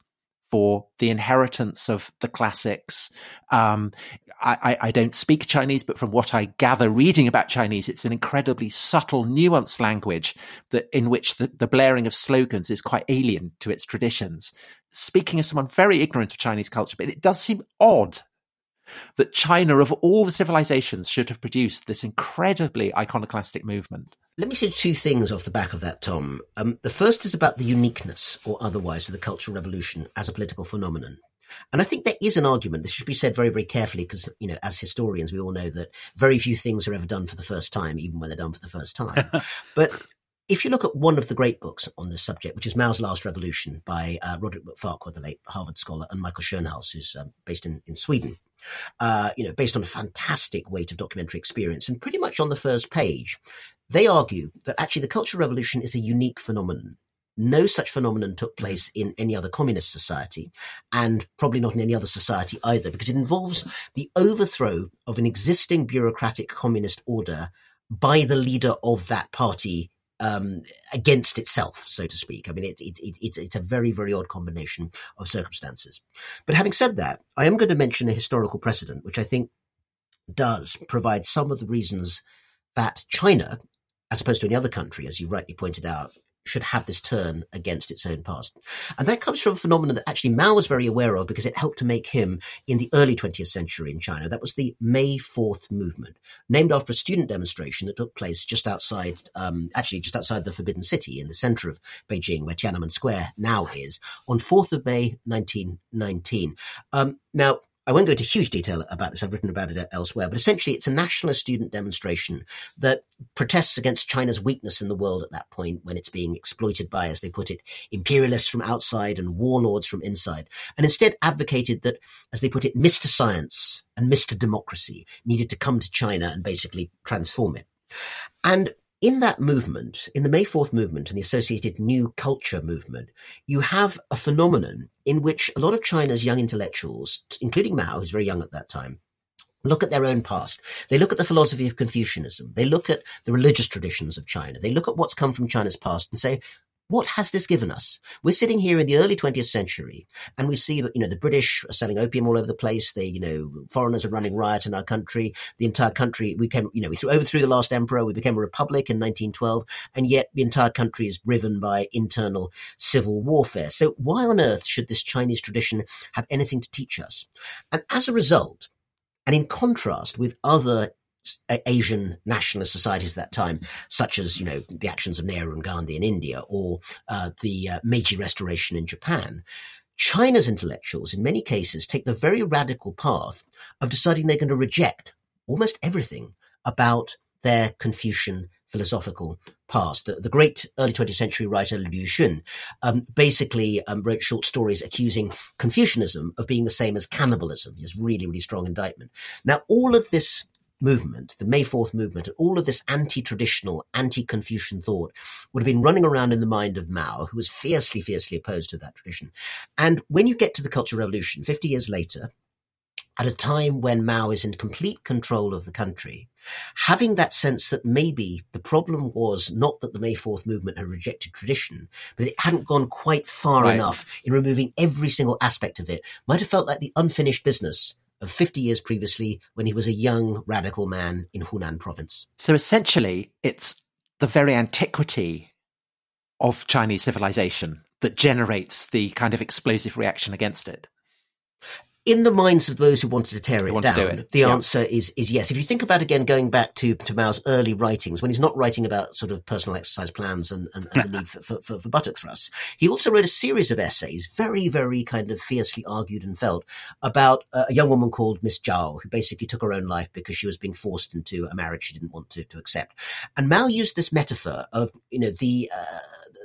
for the inheritance of the classics. Um, I, I, don't speak Chinese, but from what I gather reading about Chinese, it's an incredibly subtle, nuanced language that in which the, the blaring of slogans is quite alien to its traditions. Speaking as someone very ignorant of Chinese culture, but it does seem odd that China, of all the civilizations, should have produced this incredibly iconoclastic movement. Let me say two things off the back of that, Tom. Um, the first is about the uniqueness or otherwise of the Cultural Revolution as a political phenomenon. And I think there is an argument. This should be said very, very carefully because, you know, as historians, we all know that very few things are ever done for the first time, even when they're done for the first time. *laughs* but if you look at one of the great books on this subject, which is Mao's Last Revolution by uh, Roderick MacFarquhar, the late Harvard scholar, and Michael Schoenhals, who's um, based in, in Sweden, uh, you know, based on a fantastic weight of documentary experience, and pretty much on the first page, they argue that actually the Cultural Revolution is a unique phenomenon. No such phenomenon took place in any other communist society, and probably not in any other society either, because it involves the overthrow of an existing bureaucratic communist order by the leader of that party um, against itself, so to speak. I mean, it, it, it, it's, it's a very, very odd combination of circumstances. But having said that, I am going to mention a historical precedent, which I think does provide some of the reasons that China, as opposed to any other country, as you rightly pointed out, should have this turn against its own past. And that comes from a phenomenon that actually Mao was very aware of because it helped to make him in the early 20th century in China. That was the May 4th movement, named after a student demonstration that took place just outside, um, actually just outside the Forbidden City in the center of Beijing, where Tiananmen Square now is, on 4th of May 1919. Um, now, I won't go into huge detail about this. I've written about it elsewhere, but essentially it's a nationalist student demonstration that protests against China's weakness in the world at that point when it's being exploited by, as they put it, imperialists from outside and warlords from inside, and instead advocated that, as they put it, Mr. Science and Mr. Democracy needed to come to China and basically transform it. And in that movement, in the May 4th movement and the associated new culture movement, you have a phenomenon in which a lot of China's young intellectuals, including Mao, who's very young at that time, look at their own past. They look at the philosophy of Confucianism. They look at the religious traditions of China. They look at what's come from China's past and say, what has this given us? We're sitting here in the early 20th century and we see, that you know, the British are selling opium all over the place. They, you know, foreigners are running riot in our country. The entire country, we came, you know, we overthrew the last emperor. We became a republic in 1912. And yet the entire country is riven by internal civil warfare. So why on earth should this Chinese tradition have anything to teach us? And as a result, and in contrast with other Asian nationalist societies at that time, such as you know the actions of Nehru and Gandhi in India or uh, the uh, Meiji Restoration in Japan. China's intellectuals, in many cases, take the very radical path of deciding they're going to reject almost everything about their Confucian philosophical past. The, the, great early 20th century writer Lu Xun um, basically um, wrote short stories accusing Confucianism of being the same as cannibalism. Has really, really strong indictment. Now, all of this movement, the May 4th movement, and all of this anti-traditional, anti-Confucian thought would have been running around in the mind of Mao, who was fiercely, fiercely opposed to that tradition. And when you get to the Cultural Revolution, 50 years later, at a time when Mao is in complete control of the country, having that sense that maybe the problem was not that the May 4th movement had rejected tradition, but it hadn't gone quite far right. enough in removing every single aspect of it, might have felt like the unfinished business of 50 years previously when he was a young radical man in Hunan province. So essentially, it's the very antiquity of Chinese civilization that generates the kind of explosive reaction against it in the minds of those who wanted to tear it down, it. the yeah. answer is is yes. If you think about again going back to, to Mao's early writings, when he's not writing about sort of personal exercise plans and, and, and the *laughs* need for, for, for, for, buttock thrusts, he also wrote a series of essays, very, very kind of fiercely argued and felt, about a young woman called Miss Zhao, who basically took her own life because she was being forced into a marriage she didn't want to, to accept. And Mao used this metaphor of, you know, the, uh,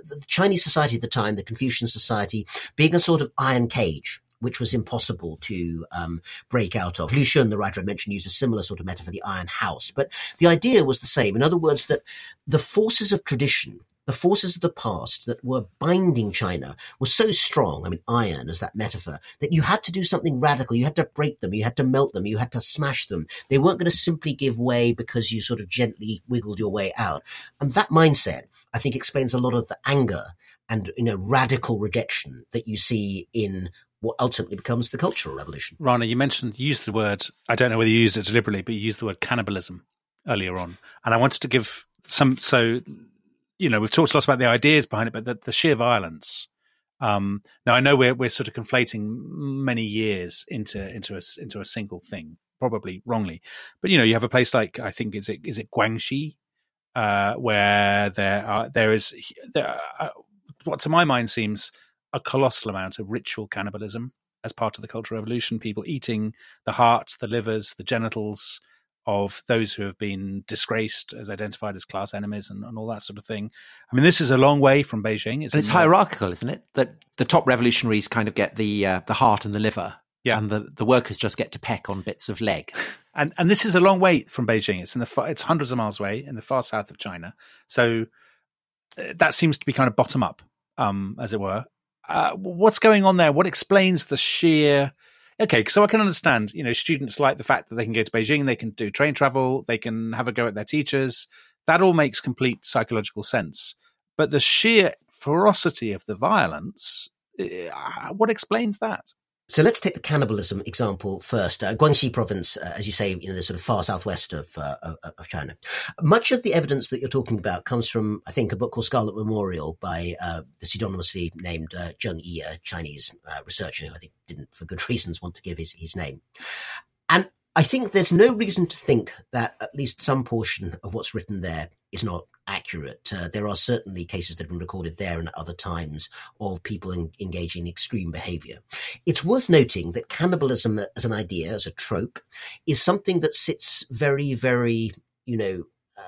the Chinese society at the time, the Confucian society, being a sort of iron cage which was impossible to um, break out of. Lu Xun, the writer I mentioned, used a similar sort of metaphor, the iron house. But the idea was the same. In other words, that the forces of tradition, the forces of the past that were binding China were so strong, I mean, iron as that metaphor, that you had to do something radical. You had to break them. You had to melt them. You had to smash them. They weren't going to simply give way because you sort of gently wiggled your way out. And that mindset, I think, explains a lot of the anger and, you know, radical rejection that you see in what ultimately becomes the Cultural Revolution. Rana, you mentioned, you used the word, I don't know whether you used it deliberately, but you used the word cannibalism earlier on. And I wanted to give some, so, you know, we've talked a lot about the ideas behind it, but the, the sheer violence. Um, now I know we're we're sort of conflating many years into into a into a single thing, probably wrongly. But you know, you have a place like I think is it is it Guangxi, uh, where there are there is there, uh, what to my mind seems a colossal amount of ritual cannibalism as part of the Cultural Revolution, people eating the hearts, the livers, the genitals of those who have been disgraced as identified as class enemies and, and all that sort of thing. I mean, this is a long way from Beijing. It's, and it's hierarchical, isn't it? That the top revolutionaries kind of get the uh, the heart and the liver, yeah. and the, the workers just get to peck on bits of leg. *laughs* and and this is a long way from Beijing. It's in the it's hundreds of miles away in the far south of China. So uh, that seems to be kind of bottom up, um, as it were. Uh, what's going on there? What explains the sheer? Okay, so I can understand. You know, students like the fact that they can go to Beijing, they can do train travel, they can have a go at their teachers. That all makes complete psychological sense. But the sheer ferocity of the violence, uh, what explains that? So let's take the cannibalism example first. Uh, Guangxi province, uh, as you say, know, the sort of far southwest of, uh, of China. Much of the evidence that you're talking about comes from, I think, a book called Scarlet Memorial by uh, the pseudonymously named uh, Zheng Yi, a Chinese uh, researcher who I think didn't, for good *laughs* reasons, want to give his, his name. And I think there's no reason to think that at least some portion of what's written there is not accurate. Uh, there are certainly cases that have been recorded there and at other times of people in, engaging in extreme behavior. It's worth noting that cannibalism as an idea, as a trope, is something that sits very, very, you know, uh,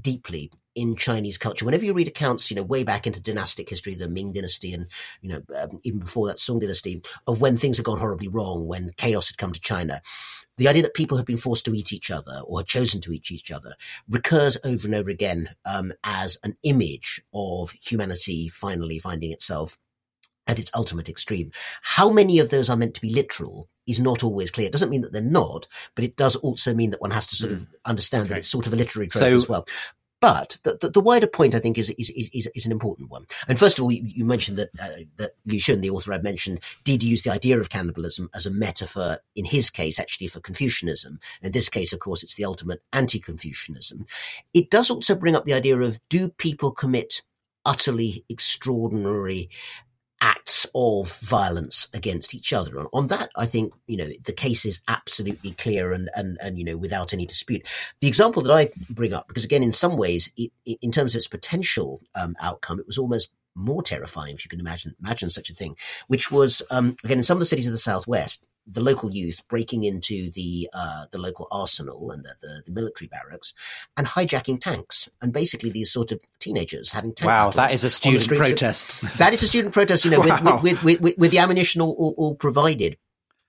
deeply in Chinese culture. Whenever you read accounts, you know, way back into dynastic history, the Ming dynasty, and you know, um, even before that Song dynasty, of when things had gone horribly wrong, when chaos had come to China, the idea that people have been forced to eat each other or had chosen to eat each other recurs over and over again um, as an image of humanity finally finding itself at its ultimate extreme. How many of those are meant to be literal is not always clear. It doesn't mean that they're not, but it does also mean that one has to sort mm. of understand okay. that it's sort of a literary trope so, as well. But the, the, the, wider point, I think, is, is, is, is, an important one. And first of all, you, you mentioned that, uh, that Lu Xun, the author I've mentioned, did use the idea of cannibalism as a metaphor, in his case, actually for Confucianism. In this case, of course, it's the ultimate anti-Confucianism. It does also bring up the idea of do people commit utterly extraordinary acts of violence against each other. And on that, I think, you know, the case is absolutely clear and, and, and, you know, without any dispute. The example that I bring up, because again, in some ways, it, in terms of its potential um, outcome, it was almost more terrifying, if you can imagine, imagine such a thing, which was, um, again, in some of the cities of the Southwest, the local youth breaking into the uh, the local arsenal and the, the, the, military barracks and hijacking tanks. And basically these sort of teenagers having tank wow that is a student protest. That is a student protest you know *laughs* wow. with, with, with, with, the ammunition all, all, all provided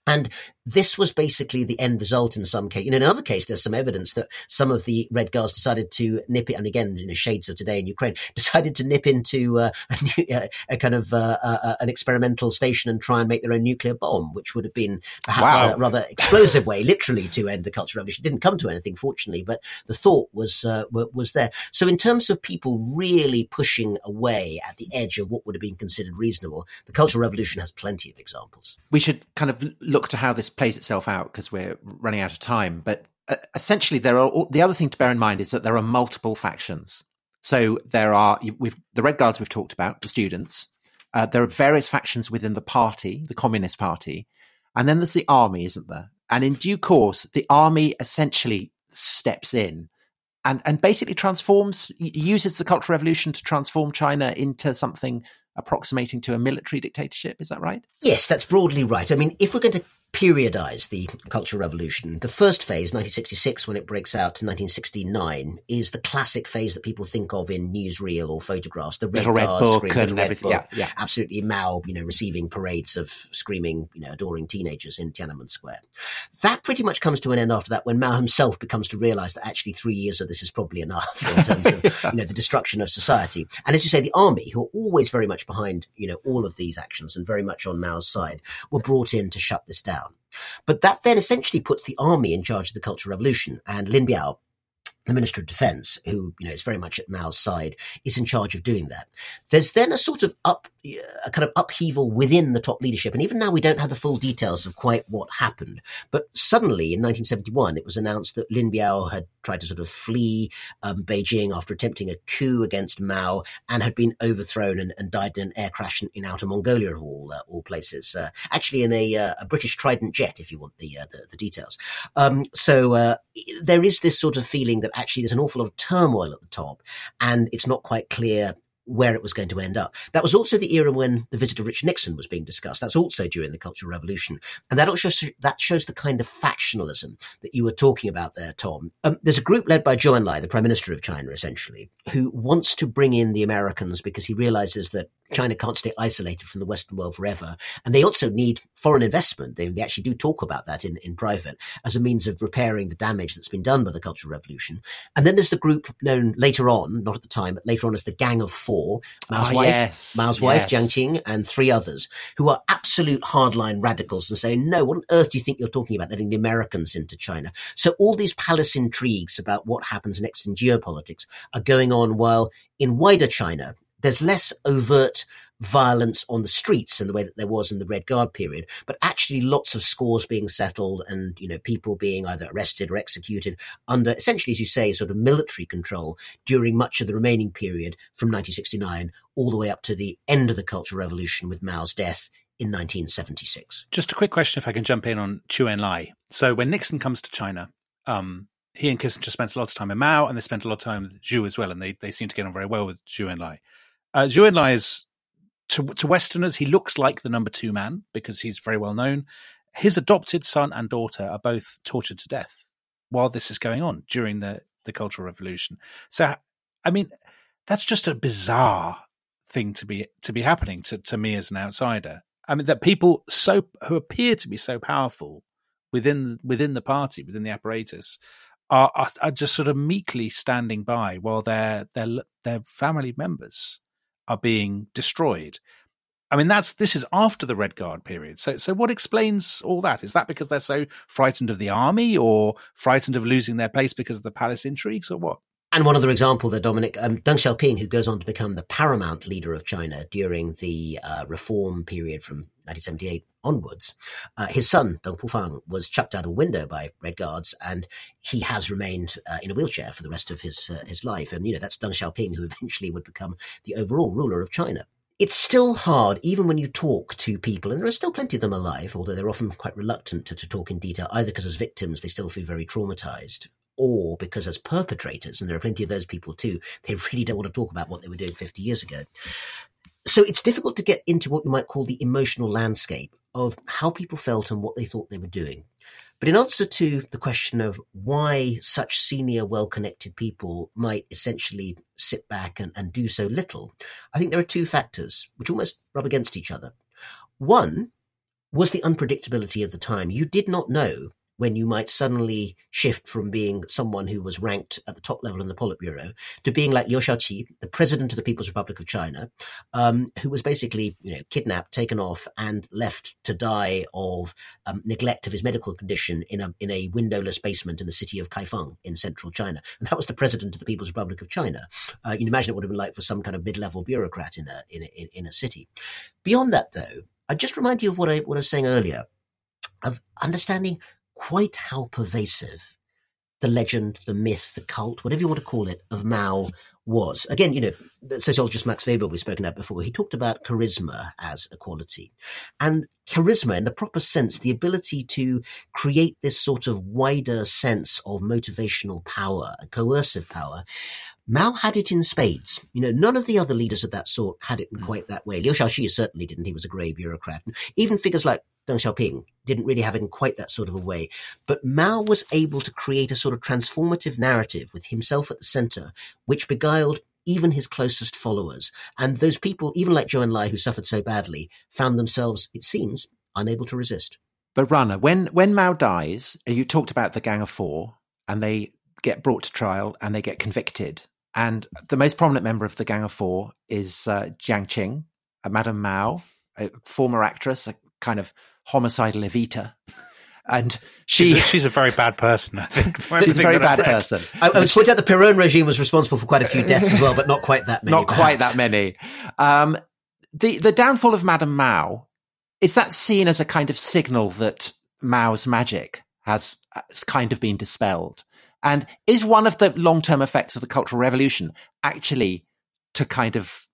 and this was basically the end result in some case. In another case, there's some evidence that some of the Red Guards decided to nip it, and again, in the shades of today in Ukraine, *laughs* decided to nip into uh, a, new, uh, *laughs* a, kind of uh, uh, uh, an experimental station and try and make their own nuclear bomb, which would have been perhaps wow. a rather explosive way, literally, to end the Cultural Revolution. It didn't come to anything, fortunately, but the thought was uh, was there. So, in terms of people really pushing away at the edge of what would have been considered reasonable, the Cultural Revolution has plenty of examples. We should kind of look to how this plays itself out because we're running out of time. But uh, essentially, there are the other thing to bear in mind is that there are multiple factions. So there are we've the Red Guards we've talked about, the students. Uh, there are various factions within the party, the Communist Party, and then there's the army, isn't there? And in due course, the army essentially steps in and and basically transforms uses the Cultural Revolution to transform China into something approximating to a military dictatorship. Is that right? Yes, that's broadly right. I mean, if we're going to periodize the Cultural Revolution. The first phase, 1966, when it breaks out to 1969, is the classic phase that people think of in newsreel or photographs. The red, red book screen, and red everything. Book, yeah, yeah. Absolutely Mao, you know, receiving parades of screaming, you know, adoring teenagers in Tiananmen Square. That pretty much comes to an end after that when Mao himself becomes to realize that actually three years of this is probably enough in terms of, *laughs* yeah. you know, the destruction of society. And as you say, the army, who are always very much behind, you know, all of these actions and very much on Mao's side, were brought in to shut this down. But that then essentially puts the army in charge of the Cultural Revolution. And Lin Biao, the Minister of Defense, who you know is very much at Mao's side, is in charge of doing that. There's then a sort of up, a kind of upheaval within the top leadership, and even now we don't have the full details of quite what happened. But suddenly, in 1971, it was announced that Lin Biao had tried to sort of flee um, Beijing after attempting a coup against Mao and had been overthrown and, and died in an air crash in, in Outer Mongolia, of all uh, all places. Uh, actually, in a, uh, a, British Trident jet, if you want the uh, the, the, details. Um, so uh, there is this sort of feeling that actually there's an awful lot of turmoil at the top, and it's not quite clear where it was going to end up. That was also the era when the visit of Richard Nixon was being discussed. That's also during the Cultural Revolution. And that also that shows the kind of factionalism that you were talking about there, Tom. Um, there's a group led by Zhou Enlai, the Prime Minister of China, essentially, who wants to bring in the Americans because he realizes that China can't stay isolated from the Western world forever. And they also need foreign investment. They, they actually do talk about that in, in private as a means of repairing the damage that's been done by the Cultural Revolution. And then there's the group known later on, not at the time, but later on as the Gang of Four, ah, Mao's oh, wife, yes. Mao's yes. wife, Jiang Qing, and three others who are absolute hardline radicals and say, no, what on earth do you think you're talking about letting the Americans into China? So all these palace intrigues about what happens next in geopolitics are going on while in wider China, there's less overt violence on the streets in the way that there was in the Red Guard period, but actually lots of scores being settled and, you know, people being either arrested or executed under essentially, as you say, sort of military control during much of the remaining period from 1969 all the way up to the end of the Cultural Revolution with Mao's death in 1976. Just a quick question, if I can jump in on Zhou Enlai. So when Nixon comes to China, um, he and Kissinger spent a lot of time in Mao, and they spent a lot of time with Zhou as well, and they, they seem to get on very well with Zhou Enlai. Uh, Zhou Enlai is, to, to Westerners, he looks like the number two man because he's very well known. His adopted son and daughter are both tortured to death while this is going on during the, the Cultural Revolution. So, I mean, that's just a bizarre thing to be to be happening to, to me as an outsider. I mean, that people so who appear to be so powerful within within the party, within the apparatus, are, are, are just sort of meekly standing by while their their their family members are being destroyed. I mean, that's this is after the Red Guard period. So, so what explains all that? Is that because they're so frightened of the army, or frightened of losing their place because of the palace intrigues, or what? And one other example there, Dominic, um, Deng Xiaoping, who goes on to become the paramount leader of China during the uh, reform period from 1978 onwards, uh, his son, Deng Pufang, was chucked out a window by Red Guards, and he has remained uh, in a wheelchair for the rest of his uh, his life. And, you know, that's Deng Xiaoping, who *laughs* eventually would become the overall ruler of China. It's still hard, even when you talk to people, and there are still plenty of them alive, although they're often quite reluctant to, to talk in detail, either because as victims they still feel very traumatized, or because as perpetrators, and there are plenty of those people too, they really don't want to talk about what they were doing 50 years ago. So it's difficult to get into what you might call the emotional landscape of how people felt and what they thought they were doing. But in answer to the question of why such senior, well connected people might essentially sit back and, and do so little, I think there are two factors which almost rub against each other. One was the unpredictability of the time. You did not know when you might suddenly shift from being someone who was ranked at the top level in the Politburo to being like Liu Shaoqi, the president of the People's Republic of China, um, who was basically, you know, kidnapped, taken off, and left to die of um, neglect of his medical condition in a in a windowless basement in the city of Kaifeng in central China. And that was the president of the People's Republic of China. Uh, you can imagine it would have been like for some kind of mid-level bureaucrat in a in a, in a city. Beyond that, though, I just remind you of what I what I was saying earlier of understanding quite how pervasive the legend, the myth, the cult, whatever you want to call it, of Mao was. Again, you know, the sociologist Max Weber we've spoken about before, he talked about charisma as a quality. And charisma, in the proper sense, the ability to create this sort of wider sense of motivational power, coercive power, Mao had it in spades. You know, none of the other leaders of that sort had it in mm. quite that way. Liu Shaoqi certainly didn't. He was a grey bureaucrat. Even figures like Deng Xiaoping didn't really have it in quite that sort of a way. But Mao was able to create a sort of transformative narrative with himself at the center, which beguiled even his closest followers. And those people, even like Zhou Enlai, who suffered so badly, found themselves, it seems, unable to resist. But Rana, when when Mao dies, you talked about the Gang of Four, and they get brought to trial and they get convicted. And the most prominent member of the Gang of Four is uh, Jiang Qing, uh, Madame Mao, a former actress, a kind of homicidal Evita. And she, she's a, she's a very bad person. I think. *laughs* She's a very bad person. I, I would point out the Peron regime was responsible for quite a few deaths as well, but not quite that many. Not perhaps. quite that many. Um, the the downfall of Madame Mao is that seen as a kind of signal that Mao's magic has, has kind of been dispelled, and is one of the long term effects of the Cultural Revolution actually to kind of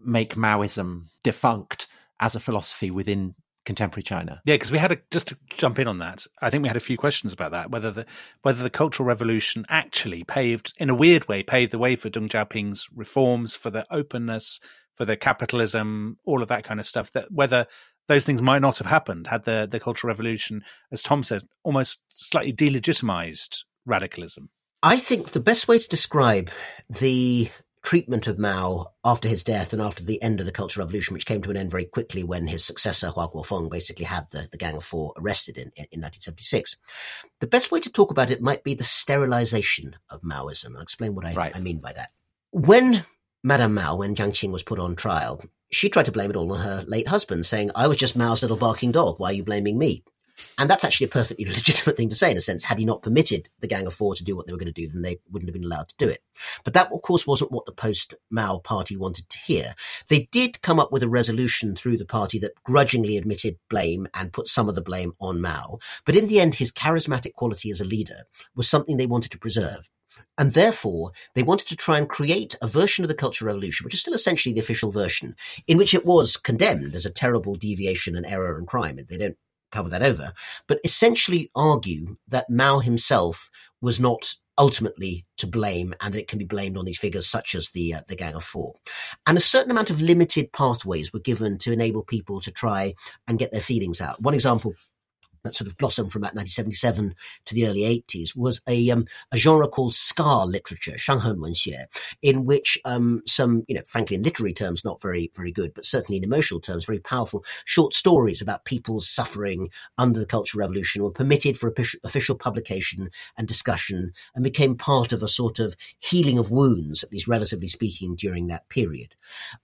make Maoism defunct as a philosophy within contemporary China. Yeah, because we had a just to jump in on that. I think we had a few questions about that whether the whether the Cultural Revolution actually paved, in a weird way, paved the way for Deng Xiaoping's reforms, for the openness, for the capitalism, all of that kind of stuff. That whether those things might not have happened had the the Cultural Revolution, as Tom says, almost slightly delegitimized radicalism. I think the best way to describe the treatment of Mao after his death and after the end of the Cultural Revolution, which came to an end very quickly when his successor, Hua Guofeng, basically had the, the Gang of Four arrested in, in, in 1976. The best way to talk about it might be the sterilization of Maoism. I'll explain what I, Right. I mean by that. When Madame Mao, when Jiang Qing was put on trial, she tried to blame it all on her late husband, saying, I was just Mao's little barking dog. Why are you blaming me? And that's actually a perfectly *laughs* legitimate thing to say in a sense. Had he not permitted the Gang of Four to do what they were going to do, then they wouldn't have been allowed to do it. But that, of course, wasn't what the post Mao party wanted to hear. They did come up with a resolution through the party that grudgingly admitted blame and put some of the blame on Mao. But in the end, his charismatic quality as a leader was something they wanted to preserve. And therefore, they wanted to try and create a version of the Cultural Revolution, which is still essentially the official version, in which it was condemned as a terrible deviation and error and crime. They don't cover that over, but essentially argue that Mao himself was not ultimately to blame and that it can be blamed on these figures such as the uh, the Gang of Four. And a certain amount of limited pathways were given to enable people to try and get their feelings out. One example that sort of blossomed from about 1977 to the early 80s was a um, a genre called scar literature, Shanghen Wenxue, in which um, some, you know, frankly in literary terms not very very good, but certainly in emotional terms very powerful short stories about people's suffering under the Cultural Revolution were permitted for official publication and discussion and became part of a sort of healing of wounds, at least relatively speaking, during that period.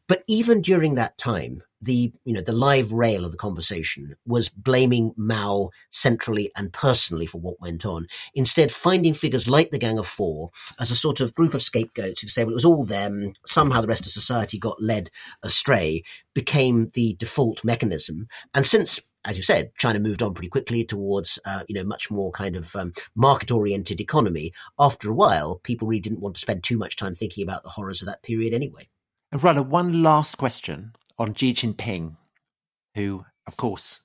But even during that time, the you know the live rail of the conversation was blaming Mao centrally and personally for what went on. Instead, finding figures like the Gang of Four as a sort of group of scapegoats who say, "Well, it was all them." Somehow, the rest of society got led astray. Became the default mechanism, and since as you said, China moved on pretty quickly towards, uh, you know, much more kind of um, market-oriented economy. After a while, people really didn't want to spend too much time thinking about the horrors of that period anyway. Rana, one last question on Xi Jinping, who, of course,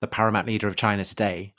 the paramount leader of China today.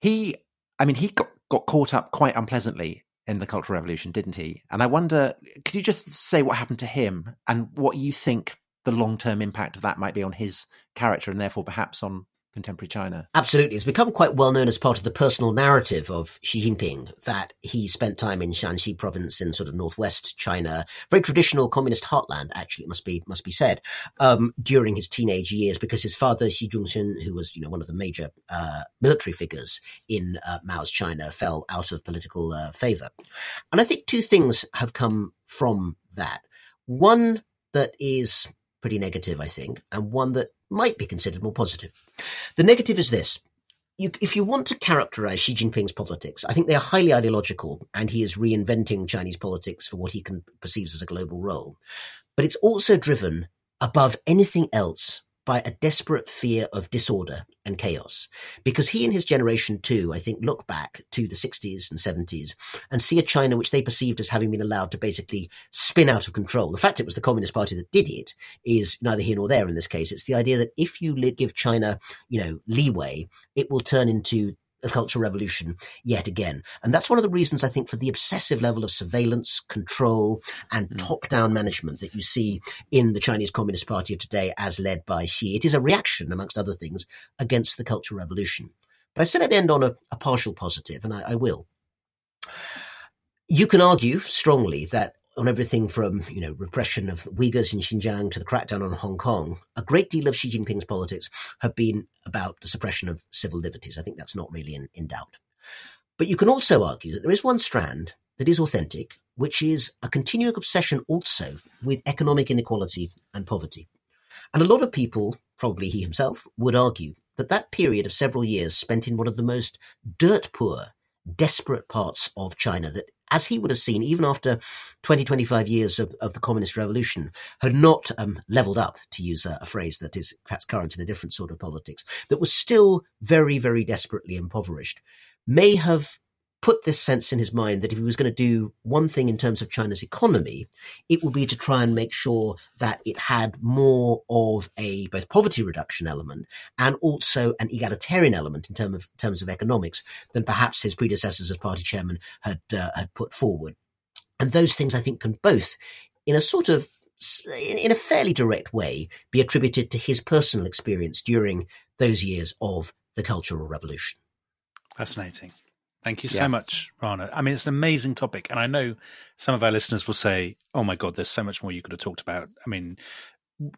He, I mean, he got, got caught up quite unpleasantly in the Cultural Revolution, didn't he? And I wonder, could you just say what happened to him and what you think the long term impact of that might be on his character and therefore perhaps on contemporary China. Absolutely. It's become quite well known as part of the personal narrative of Xi Jinping that he spent time in Shaanxi province in sort of northwest China, very traditional communist heartland, actually, it must be, must be said, um, during his teenage years because his father, Xi Zhongxun, who was, you know, one of the major, uh, military figures in uh, Mao's China, fell out of political uh, favor. And I think two things have come from that. One that is pretty negative, I think, and one that might be considered more positive. The negative is this. You, if you want to characterize Xi Jinping's politics, I think they are highly ideological, and he is reinventing Chinese politics for what he can, perceives as a global role. But it's also driven above anything else by a desperate fear of disorder and chaos. Because he and his generation too, I think, look back to the 60s and 70s and see a China which they perceived as having been allowed to basically spin out of control. The fact it was the Communist Party that did it is neither here nor there in this case. It's the idea that if you give China, you know, leeway, it will turn into the Cultural Revolution yet again. And that's one of the reasons I think for the obsessive level of surveillance, control, and mm. top down management that you see in the Chinese Communist Party of today as led by Xi. It is a reaction, amongst other things, against the Cultural Revolution. But I said I'd end on a, a partial positive, and I, I will. You can argue strongly that on everything from you know repression of Uyghurs in Xinjiang to the crackdown on Hong Kong, a great deal of Xi Jinping's politics have been about the suppression of civil liberties. I think that's not really in, in doubt. But you can also argue that there is one strand that is authentic, which is a continuing obsession also with economic inequality and poverty. And a lot of people, probably he himself, would argue that that period of several years spent in one of the most dirt poor, desperate parts of China that as he would have seen, even after 20, 25 years of, of the communist revolution, had not um, leveled up, to use a, a, phrase that is perhaps current in a different sort of politics, that was still very, very desperately impoverished, may have put this sense in his mind that if he was going to do one thing in terms of China's economy, it would be to try and make sure that it had more of a both poverty reduction element and also an egalitarian element in terms of terms of economics than perhaps his predecessors as party chairman had uh, had put forward. And those things, I think, can both, in a sort of in a fairly direct way, be attributed to his personal experience during those years of the Cultural Revolution. Fascinating. Thank you so yeah. much, Rana. I mean, it's an amazing topic. And I know some of our listeners will say, oh my God, there's so much more you could have talked about. I mean,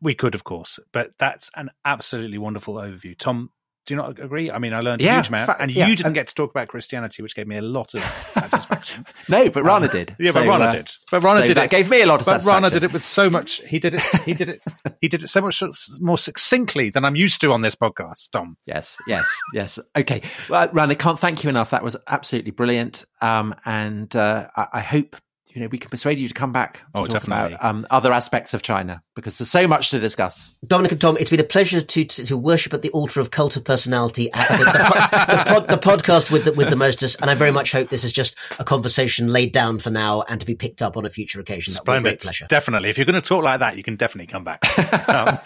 we could, of course, but that's an absolutely wonderful overview. Tom, do you not agree? I mean, I learned yeah, a huge amount, fa- and yeah. you didn't get to talk about Christianity, which gave me a lot of satisfaction. *laughs* no, but Rana um, did. *laughs* Yeah, so, but Rana uh, did. But Rana so did that it. gave me a lot of. But Rana did it with so much. He did it. He did it. *laughs* he did it so much more succinctly than I'm used to on this podcast. Tom. Yes, yes, yes. Okay, well, Rana, can't thank you enough. That was absolutely brilliant. Um, and uh, I, I hope you know we can persuade you to come back to oh, talk definitely. about um, other aspects of China because there's so much to discuss. Dominic and Tom, it's been a pleasure to to, to worship at the altar of cult of personality at the, the, *laughs* the, pod, the podcast with the, with the mostest, and I very much hope this is just a conversation laid down for now and to be picked up on a future occasion. That would be a great pleasure. Definitely, if you're going to talk like that, you can definitely come back. *laughs* Um,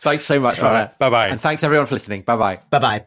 thanks so much, right. Bye bye, and thanks everyone for listening. Bye bye. Bye bye.